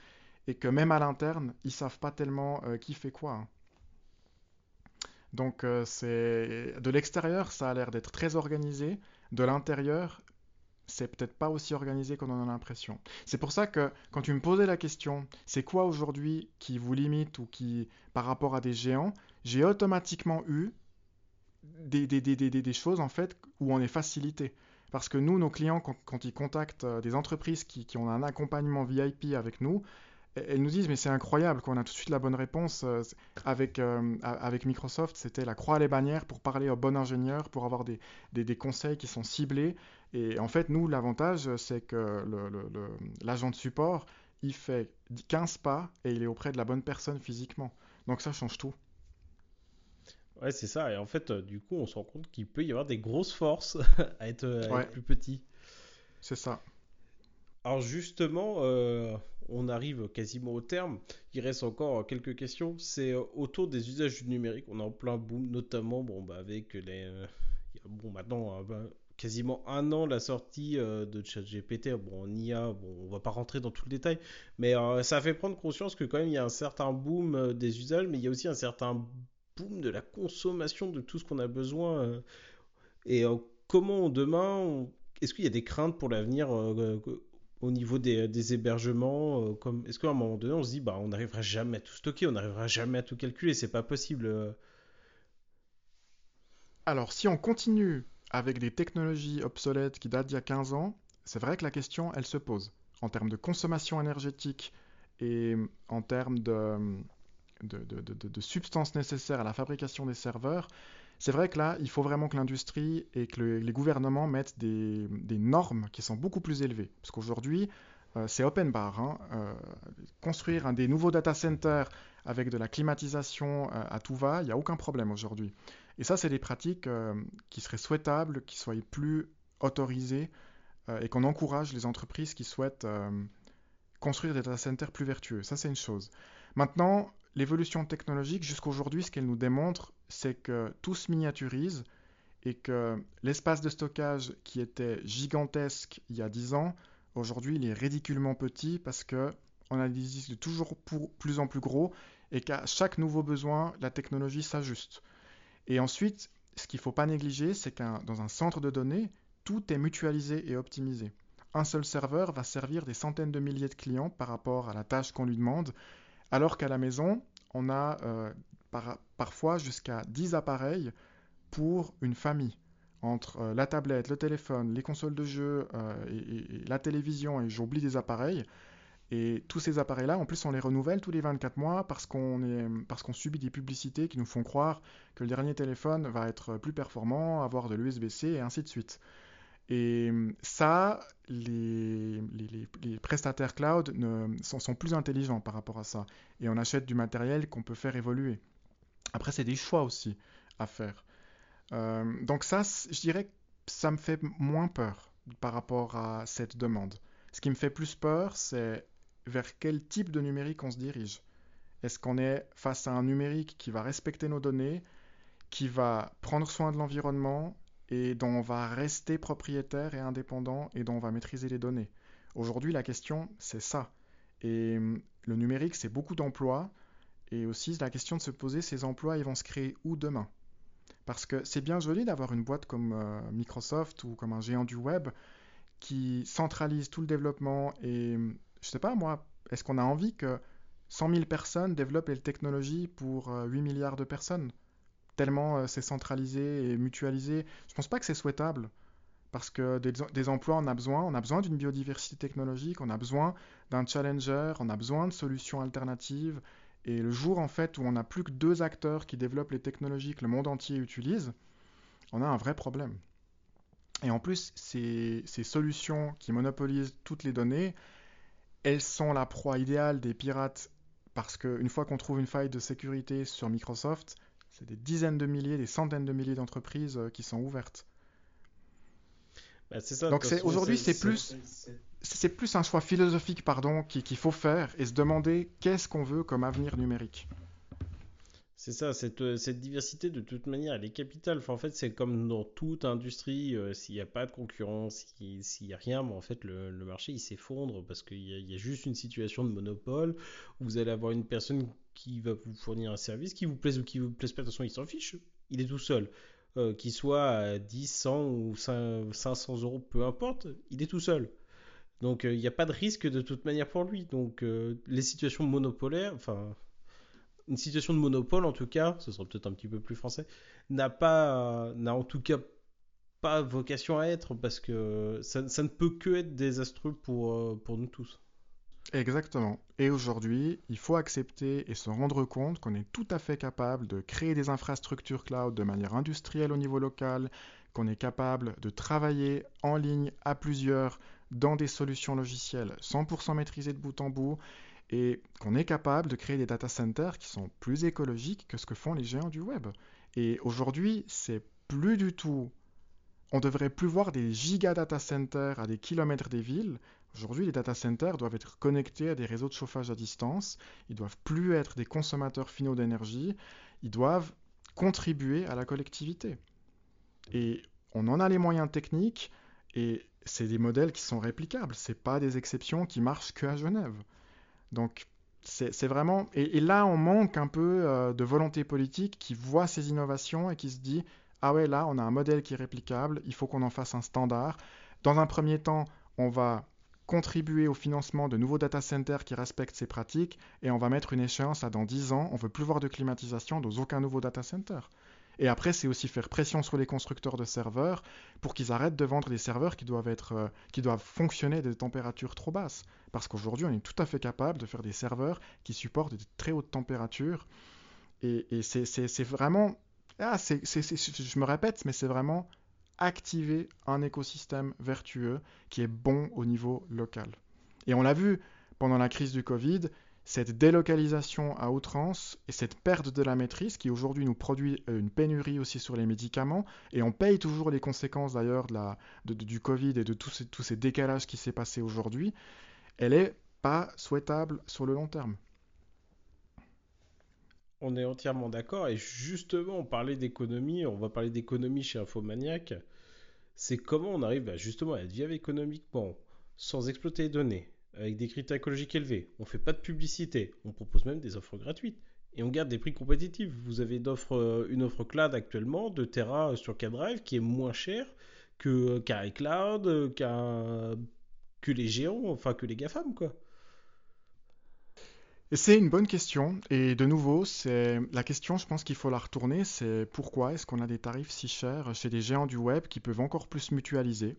et que même à l'interne, ils savent pas tellement euh, qui fait quoi. Hein. Donc, euh, c'est de l'extérieur, ça a l'air d'être très organisé. De l'intérieur, c'est peut-être pas aussi organisé qu'on en a l'impression. C'est pour ça que quand tu me posais la question, c'est quoi aujourd'hui qui vous limite ou qui, par rapport à des géants, j'ai automatiquement eu des, des, des, des, choses en fait où on est facilité. Parce que nous, nos clients, quand, ils contactent euh, des entreprises qui, ont un accompagnement VIP avec nous, elles nous disent mais c'est incroyable qu'on a tout de suite la bonne réponse euh, avec, euh, avec Microsoft c'était la croix à les bannières pour parler au bon ingénieur pour avoir des, des, conseils qui sont ciblés et en fait nous l'avantage c'est que l'agent de support il fait 15 pas et il est auprès de la bonne personne physiquement. Donc ça change tout. Ouais, c'est ça. Et en fait, euh, du coup, on se rend compte qu'il peut y avoir des grosses forces à être, plus petit. C'est ça. Alors justement, euh, on arrive quasiment au terme. Il reste encore quelques questions. C'est euh, autour des usages du numérique. On est en plein boom, notamment bon, bah, avec les... bon, maintenant, bah, quasiment un an la sortie de ChatGPT. Bon, en IA, bon, on va pas rentrer dans tout le détail, mais ça fait prendre conscience que quand même il y a un certain boom des usages, mais il y a aussi un certain de la consommation de tout ce qu'on a besoin. Euh, et euh, comment demain, est-ce qu'il y a des craintes pour l'avenir euh, au niveau des, hébergements est-ce qu'à un moment donné on se dit bah on n'arrivera jamais à tout stocker on n'arrivera jamais à tout calculer c'est pas possible alors si on continue avec des technologies obsolètes qui datent d'il y a 15 ans c'est vrai que la question elle se pose en termes de consommation énergétique et en termes de de, substances nécessaires à la fabrication des serveurs, c'est vrai que là, il faut vraiment que l'industrie et que les gouvernements mettent des, normes qui sont beaucoup plus élevées. Parce qu'aujourd'hui, euh, c'est open bar. Hein. Euh, construire un des nouveaux data centers avec de la climatisation euh, à tout va, il n'y a aucun problème aujourd'hui. Et ça, c'est des pratiques qui seraient souhaitables, qui soient plus autorisées et qu'on encourage les entreprises qui souhaitent construire des data centers plus vertueux. Ça, c'est une chose. Maintenant, l'évolution technologique, jusqu'aujourd'hui, ce qu'elle nous démontre, c'est que tout se miniaturise et que l'espace de stockage qui était gigantesque il y a 10 ans, aujourd'hui, il est ridiculement petit parce que on a des disques toujours plus en plus gros et qu'à chaque nouveau besoin, la technologie s'ajuste. Et ensuite, ce qu'il ne faut pas négliger, c'est que dans un centre de données, tout est mutualisé et optimisé. Un seul serveur va servir des centaines de milliers de clients par rapport à la tâche qu'on lui demande alors qu'à la maison, on a euh, parfois jusqu'à 10 appareils pour une famille. Entre euh, la tablette, le téléphone, les consoles de jeux euh, et, la télévision, et j'oublie des appareils. Et tous ces appareils-là, en plus, on les renouvelle tous les 24 mois parce qu'on qu'on subit des publicités qui nous font croire que le dernier téléphone va être plus performant, avoir de l'USB-C et ainsi de suite. Et ça, les, prestataires cloud sont, plus intelligents par rapport à ça. Et on achète du matériel qu'on peut faire évoluer. Après, c'est des choix aussi à faire. Euh, donc ça, je dirais que ça me fait moins peur par rapport à cette demande. Ce qui me fait plus peur, c'est vers quel type de numérique on se dirige. Est-ce qu'on est face à un numérique qui va respecter nos données, qui va prendre soin de l'environnement, et dont on va rester propriétaire et indépendant et dont on va maîtriser les données? Aujourd'hui, la question, c'est ça. Et hum, le numérique, c'est beaucoup d'emplois. Et aussi, la question de se poser, ces emplois, ils vont se créer où demain? Parce que c'est bien joli d'avoir une boîte comme euh, Microsoft ou comme un géant du web qui centralise tout le développement. Et hum, je sais pas, moi, est-ce qu'on a envie que 100 000 personnes développent les technologies pour 8 euh, milliards de personnes? Tellement euh, c'est centralisé et mutualisé. Je pense pas que c'est souhaitable. Parce que des, emplois, on a besoin. On a besoin d'une biodiversité technologique, on a besoin d'un challenger, on a besoin de solutions alternatives. Et le jour, en fait, où on n'a plus que deux acteurs qui développent les technologies que le monde entier utilise, on a un vrai problème. Et en plus, ces, ces solutions qui monopolisent toutes les données, elles sont la proie idéale des pirates parce qu'une fois qu'on trouve une faille de sécurité sur Microsoft, c'est des dizaines de milliers, des centaines de milliers d'entreprises euh, qui sont ouvertes. Bah, Donc aujourd'hui, c'est plus, c'est plus un choix philosophique pardon, qu'il faut faire et se demander qu'est-ce qu'on veut comme avenir numérique. C'est ça, cette, euh, cette, diversité de toute manière, elle est capitale. En fait, c'est comme dans toute industrie, euh, s'il n'y a pas de concurrence, s'il n'y a rien, en fait, le, marché, il s'effondre parce qu'il y, y, a juste une situation de monopole où vous allez avoir une personne qui va vous fournir un service, qui vous plaise ou qui vous plaise pas, de toute façon, il s'en fiche. Il est tout seul. Euh, qu'il soit à 10, 100 ou 500 euros, peu importe, il est tout seul. Donc, il n'y a pas de risque de toute manière pour lui. Donc, les situations monopolaires, enfin une situation de monopole en tout cas, ce sera peut-être un petit peu plus français, n'a pas, n'a en tout cas pas vocation à être parce que ça, ne peut que être désastreux pour, euh, pour nous tous. Exactement. Et aujourd'hui, il faut accepter et se rendre compte qu'on est tout à fait capable de créer des infrastructures cloud de manière industrielle au niveau local, qu'on est capable de travailler en ligne à plusieurs dans des solutions logicielles 100% maîtrisées de bout en bout et qu'on est capable de créer des data centers qui sont plus écologiques que ce que font les géants du web. Et aujourd'hui, c'est plus du tout. On devrait plus voir des giga data centers à des kilomètres des villes. Aujourd'hui, les data centers doivent être connectés à des réseaux de chauffage à distance. Ils doivent plus être des consommateurs finaux d'énergie. Ils doivent contribuer à la collectivité. Et on en a les moyens techniques et c'est des modèles qui sont réplicables. C'est pas des exceptions qui marchent que à Genève. Donc c'est vraiment et, là on manque un peu euh, de volonté politique qui voit ces innovations et qui se dit ah ouais là on a un modèle qui est réplicable, il faut qu'on en fasse un standard. Dans un premier temps, on va contribuer au financement de nouveaux data centers qui respectent ces pratiques et on va mettre une échéance à dans 10 ans, on veut plus voir de climatisation dans aucun nouveau data center. Et après, c'est aussi faire pression sur les constructeurs de serveurs pour qu'ils arrêtent de vendre des serveurs qui doivent, être, euh, qui doivent fonctionner à des températures trop basses. Parce qu'aujourd'hui, on est tout à fait capable de faire des serveurs qui supportent de très hautes températures. Et, c'est vraiment... Ah, je me répète, mais c'est vraiment activer un écosystème vertueux qui est bon au niveau local. Et on l'a vu pendant la crise du Covid, cette délocalisation à outrance et cette perte de la maîtrise qui aujourd'hui nous produit euh, une pénurie aussi sur les médicaments. Et on paye toujours les conséquences d'ailleurs du Covid et de tous ces, décalages qui s'est passé aujourd'hui, elle n'est pas souhaitable sur le long terme. On est entièrement d'accord. Et justement on parlait d'économie, on va parler d'économie chez Infomaniac, c'est comment on arrive justement à être viable économiquement sans exploiter les données, avec des critères écologiques élevés. On fait pas de publicité. On propose même des offres gratuites. Et on garde des prix compétitifs. Vous avez euh, une offre cloud actuellement de Terra sur K-Drive qui est moins chère que qu'un iCloud, que les géants, enfin que les GAFAM. C'est une bonne question. Et de nouveau, c'est la question, je pense qu'il faut la retourner, c'est pourquoi est-ce qu'on a des tarifs si chers chez des géants du web qui peuvent encore plus mutualiser?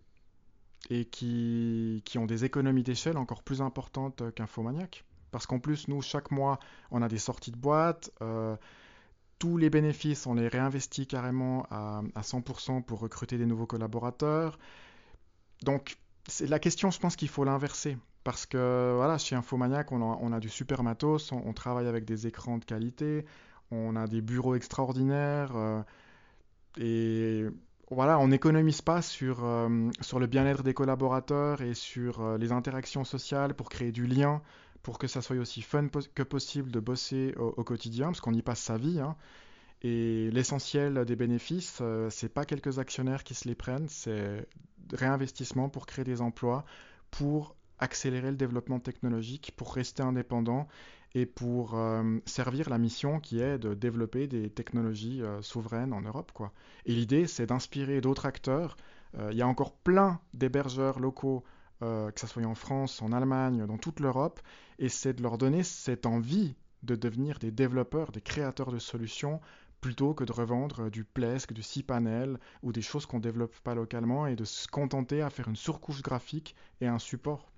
Et qui, qui ont des économies d'échelle encore plus importantes qu'Infomaniac. Parce qu'en plus, nous, chaque mois, on a des sorties de boîte. Euh, tous les bénéfices, on les réinvestit carrément à, à 100% pour recruter des nouveaux collaborateurs. Donc, c'est la question, je pense qu'il faut l'inverser. Parce que voilà, chez Infomaniac, on a, on a du super matos, on, travaille avec des écrans de qualité, on a des bureaux extraordinaires. Euh, et voilà, on n'économise pas sur, euh, sur le bien-être des collaborateurs et sur euh, les interactions sociales pour créer du lien, pour que ça soit aussi fun que possible de bosser au, quotidien, parce qu'on y passe sa vie. Hein. Et l'essentiel des bénéfices, euh, c'est pas quelques actionnaires qui se les prennent, c'est réinvestissement pour créer des emplois, pour accélérer le développement technologique, pour rester indépendant et pour euh, servir la mission qui est de développer des technologies euh, souveraines en Europe. Quoi. Et l'idée, c'est d'inspirer d'autres acteurs. Euh, il y a encore plein d'hébergeurs locaux, que ce soit en France, en Allemagne, dans toute l'Europe, et c'est de leur donner cette envie de devenir des développeurs, des créateurs de solutions, plutôt que de revendre du Plesk, du cPanel ou des choses qu'on ne développe pas localement et de se contenter à faire une surcouche graphique et un support.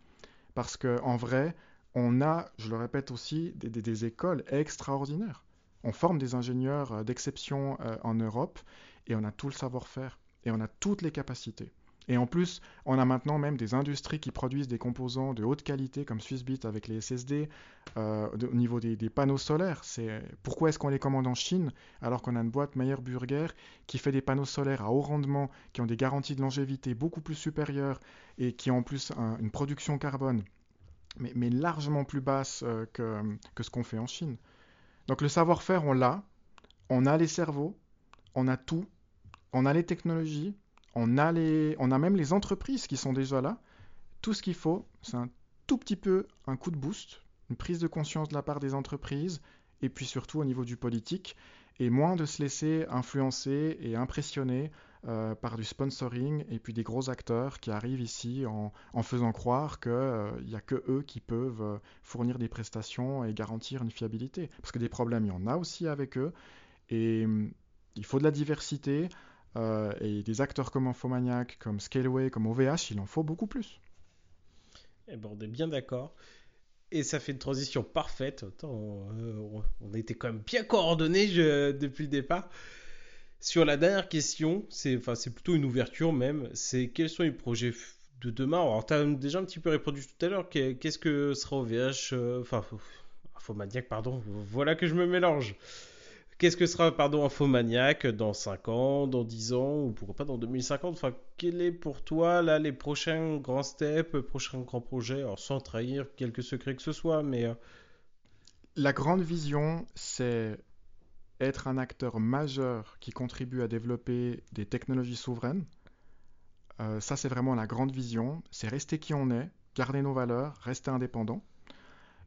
Parce qu'en vrai, on a, je le répète aussi, des, écoles extraordinaires. On forme des ingénieurs euh, d'exception euh, en Europe et on a tout le savoir-faire et on a toutes les capacités. Et en plus, on a maintenant même des industries qui produisent des composants de haute qualité comme Swissbit avec les SSD euh, au niveau des, panneaux solaires. Pourquoi est-ce qu'on les commande en Chine alors qu'on a une boîte Meyer Burger qui fait des panneaux solaires à haut rendement, qui ont des garanties de longévité beaucoup plus supérieures et qui ont en plus une production carbone mais, largement plus basse euh, que, que, ce qu'on fait en Chine. Donc le savoir-faire, on l'a, on a les cerveaux, on a tout, on a les technologies, on a, les, on a même les entreprises qui sont déjà là. Tout ce qu'il faut, c'est un tout petit peu un coup de boost, une prise de conscience de la part des entreprises, et puis surtout au niveau du politique, et moins de se laisser influencer et impressionner euh, par du sponsoring et puis des gros acteurs qui arrivent ici en, faisant croire qu'il n'y euh, a que eux qui peuvent euh, fournir des prestations et garantir une fiabilité. Parce que des problèmes, il y en a aussi avec eux. Et hum, il faut de la diversité. et des acteurs comme Infomaniac, comme Scaleway, comme OVH, il en faut beaucoup plus. Eh ben, on est bien d'accord. Et ça fait une transition parfaite. on, été quand même bien coordonnés depuis le départ. Sur la dernière question, c'est plutôt une ouverture même, c'est quels sont les projets de demain? Alors, tu as déjà un petit peu répondu tout à l'heure. Qu'est-ce que sera OVH Enfin, Infomaniac, pardon. Voilà que je me mélange. Qu'est-ce que sera, pardon, Infomaniac dans 5 ans, dans 10 ans, ou pourquoi pas dans 2050 Enfin, quel est pour toi, là, les prochains grands steps, prochains grands projets? Alors, sans trahir quelques secrets que ce soit, mais... Euh, La grande vision, c'est être un acteur majeur qui contribue à développer des technologies souveraines. Euh, ça, c'est vraiment la grande vision. C'est rester qui on est, garder nos valeurs, rester indépendant.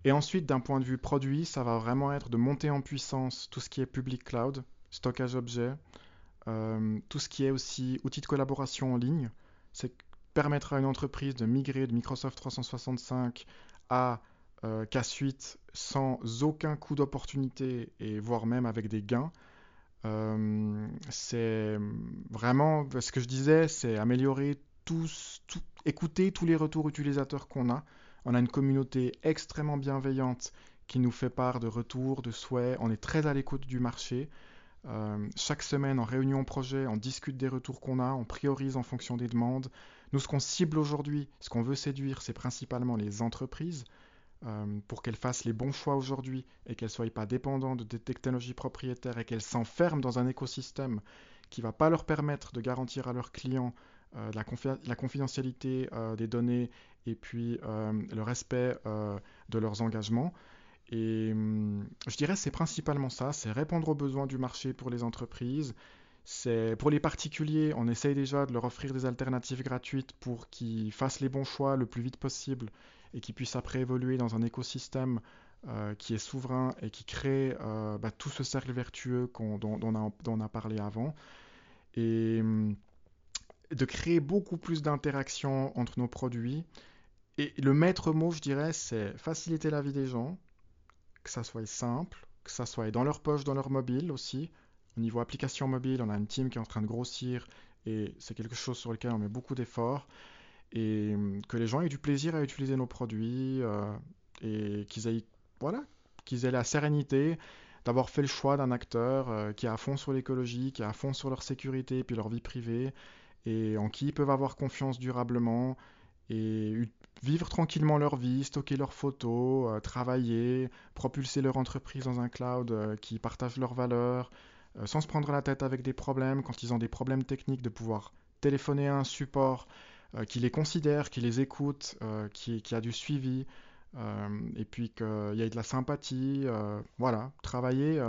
Et ensuite, d'un point de vue produit, ça va vraiment être de monter en puissance tout ce qui est public cloud, stockage objet, euh, tout ce qui est aussi outils de collaboration en ligne. C'est permettre à une entreprise de migrer de Microsoft 365 à euh, K-Suite sans aucun coût d'opportunité et voire même avec des gains. Euh, c'est vraiment ce que je disais, c'est améliorer tous, écouter tous les retours utilisateurs qu'on a on a une communauté extrêmement bienveillante qui nous fait part de retours, de souhaits. On est très à l'écoute du marché. Euh, chaque semaine, en réunion projet, on discute des retours qu'on a, on priorise en fonction des demandes. Nous, ce qu'on cible aujourd'hui, ce qu'on veut séduire, c'est principalement les entreprises euh, pour qu'elles fassent les bons choix aujourd'hui et qu'elles ne soient pas dépendantes des technologies propriétaires et qu'elles s'enferment dans un écosystème qui ne va pas leur permettre de garantir à leurs clients euh, la, confidentialité des données et puis euh, le respect euh, de leurs engagements. Et hum, je dirais c'est principalement ça, c'est répondre aux besoins du marché pour les entreprises. Pour les particuliers, on essaye déjà de leur offrir des alternatives gratuites pour qu'ils fassent les bons choix le plus vite possible et qu'ils puissent après évoluer dans un écosystème euh, qui est souverain et qui crée bah, tout ce cercle vertueux dont, on on a, parlé avant. Et hum, de créer beaucoup plus d'interactions entre nos produits et le maître mot, je dirais, c'est faciliter la vie des gens, que ça soit simple, que ça soit dans leur poche, dans leur mobile aussi. Au niveau application mobile, on a une team qui est en train de grossir et c'est quelque chose sur lequel on met beaucoup d'efforts. Et hum, que les gens aient du plaisir à utiliser nos produits euh, et qu'ils aient, voilà, qu'ils aient la sérénité d'avoir fait le choix d'un acteur euh, qui est à fond sur l'écologie, qui est à fond sur leur sécurité et puis leur vie privée et en qui ils peuvent avoir confiance durablement et vivre tranquillement leur vie, stocker leurs photos, euh, travailler, propulser leur entreprise dans un cloud qui partage leurs valeurs, sans se prendre la tête avec des problèmes, quand ils ont des problèmes techniques, de pouvoir téléphoner à un support qui les considère, qui les écoute, qui, qui, a du suivi, et puis qu'il y ait de la sympathie, voilà, travailler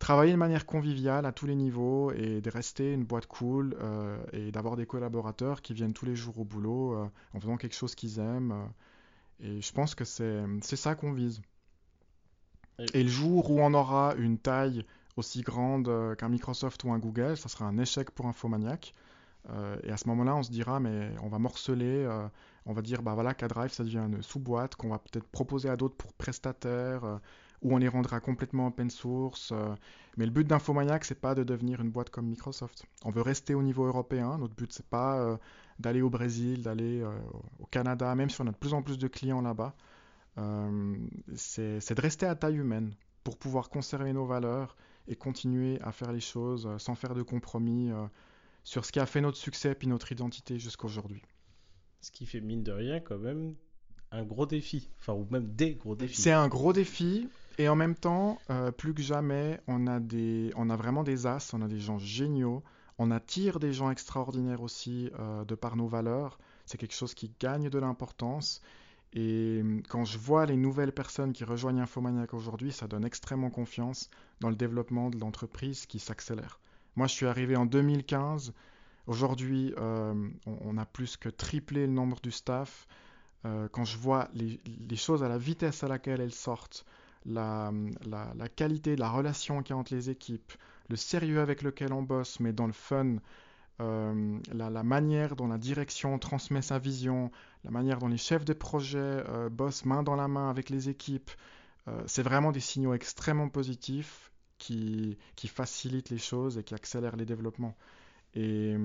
travailler de manière conviviale à tous les niveaux et de rester une boîte cool euh, et d'avoir des collaborateurs qui viennent tous les jours au boulot euh, en faisant quelque chose qu'ils aiment. Euh, et je pense que c'est ça qu'on vise. Et... le jour où on aura une taille aussi grande qu'un Microsoft ou un Google, ça sera un échec pour Infomaniac. Et à ce moment-là, on se dira, mais on va morceler, on va dire, bah voilà, K-Drive, ça devient une sous-boîte qu'on va peut-être proposer à d'autres pour prestataires ou on les rendra complètement open source. Euh. mais le but d'Infomaniac, c'est pas de devenir une boîte comme Microsoft. On veut rester au niveau européen. Notre but, c'est pas euh, d'aller au Brésil, d'aller euh, au Canada, même si on a de plus en plus de clients là-bas. c'est de rester à taille humaine pour pouvoir conserver nos valeurs et continuer à faire les choses sans faire de compromis sur ce qui a fait notre succès et notre identité jusqu'à aujourd'hui. Ce qui fait mine de rien quand même un gros défi, enfin ou même des gros défis. C'est un gros défi. Et en même temps, euh, plus que jamais, on a, des, on a vraiment des as, on a des gens géniaux, on attire des gens extraordinaires aussi euh, de par nos valeurs. C'est quelque chose qui gagne de l'importance. Et quand je vois les nouvelles personnes qui rejoignent Infomaniac aujourd'hui, ça donne extrêmement confiance dans le développement de l'entreprise qui s'accélère. Moi, je suis arrivé en 2015. Aujourd'hui, euh, on, a plus que triplé le nombre du staff. quand je vois les, choses à la vitesse à laquelle elles sortent, la, qualité de la relation qu'il y a entre les équipes, le sérieux avec lequel on bosse, mais dans le fun, euh, la, manière dont la direction transmet sa vision, la manière dont les chefs de projet euh, bossent main dans la main avec les équipes, euh, c'est vraiment des signaux extrêmement positifs qui, facilitent les choses et qui accélèrent les développements. Et,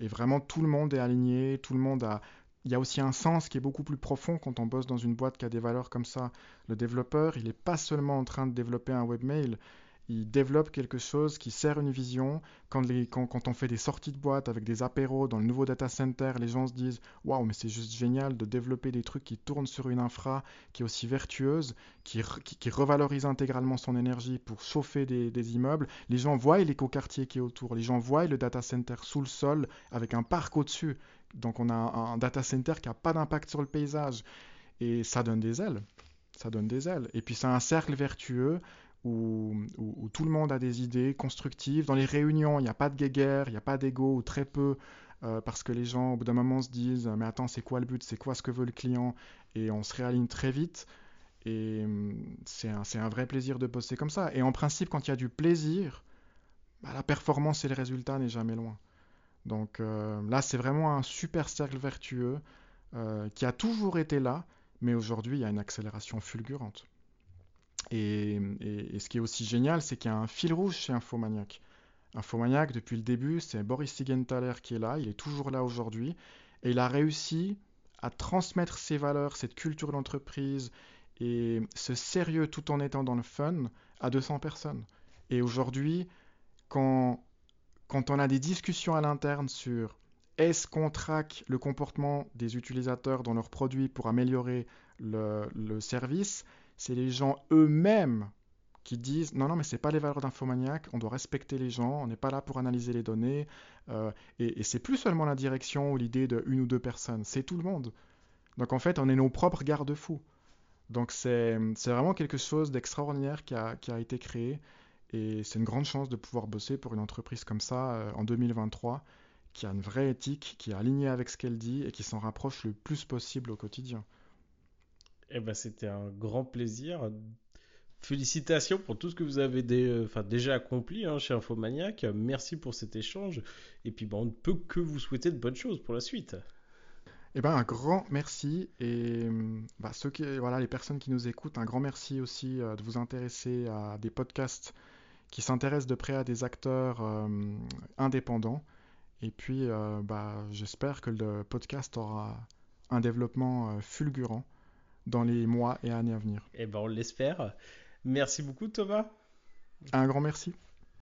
et, vraiment, tout le monde est aligné, tout le monde a il y a aussi un sens qui est beaucoup plus profond quand on bosse dans une boîte qui a des valeurs comme ça. Le développeur, il n'est pas seulement en train de développer un webmail, ils développent quelque chose qui sert une vision. Quand, on fait des sorties de boîte avec des apéros dans le nouveau data center, les gens se disent Waouh, mais c'est juste génial de développer des trucs qui tournent sur une infra qui est aussi vertueuse, qui, revalorise intégralement son énergie pour chauffer des, des immeubles. Les gens voient l'écoquartier qui est autour, les gens voient le data center sous le sol avec un parc au-dessus. Donc on a un, un data center qui n'a pas d'impact sur le paysage. Et ça donne des ailes. Ça donne des ailes. Et puis c'est un cercle vertueux où, tout le monde a des idées constructives. Dans les réunions, il n'y a pas de guéguerre, il n'y a pas d'ego, ou très peu, euh, parce que les gens, au bout d'un moment, se disent Mais attends, c'est quoi le but? C'est quoi ce que veut le client? Et on se réaligne très vite. Et c'est un, un, vrai plaisir de bosser comme ça. Et en principe, quand il y a du plaisir, bah, la performance et le résultat n'est jamais loin. Donc euh, là, c'est vraiment un super cercle vertueux euh, qui a toujours été là, mais aujourd'hui, il y a une accélération fulgurante. Et, ce qui est aussi génial, c'est qu'il y a un fil rouge chez Infomaniac. Infomaniac, depuis le début, c'est Boris Sigenthaler qui est là, il est toujours là aujourd'hui, et il a réussi à transmettre ses valeurs, cette culture d'entreprise et ce sérieux tout en étant dans le fun à 200 personnes. Et aujourd'hui, quand, on a des discussions à l'interne sur est-ce qu'on traque le comportement des utilisateurs dans leurs produits pour améliorer le service, c'est les gens eux-mêmes qui disent non, non, mais ce n'est pas les valeurs d'infomaniac, on doit respecter les gens, on n'est pas là pour analyser les données, euh, et, et c'est plus seulement la direction ou l'idée de une ou deux personnes, c'est tout le monde. Donc en fait, on est nos propres garde-fous. Donc c'est vraiment quelque chose d'extraordinaire qui a, qui a, été créé, et c'est une grande chance de pouvoir bosser pour une entreprise comme ça euh, en 2023, qui a une vraie éthique, qui est alignée avec ce qu'elle dit et qui s'en rapproche le plus possible au quotidien. Eh ben, c'était un grand plaisir. Félicitations pour tout ce que vous avez enfin, déjà accompli hein, chez Infomaniac. Merci pour cet échange. Et puis, ben, on ne peut que vous souhaiter de bonnes choses pour la suite. Eh ben, un grand merci. Et bah, ceux qui, voilà, les personnes qui nous écoutent, un grand merci aussi euh, de vous intéresser à des podcasts qui s'intéressent de près à des acteurs euh, indépendants. Et puis, euh, bah, j'espère que le podcast aura un développement fulgurant dans les mois et années à venir. Eh ben, on l'espère. Merci beaucoup, Thomas. Un grand merci.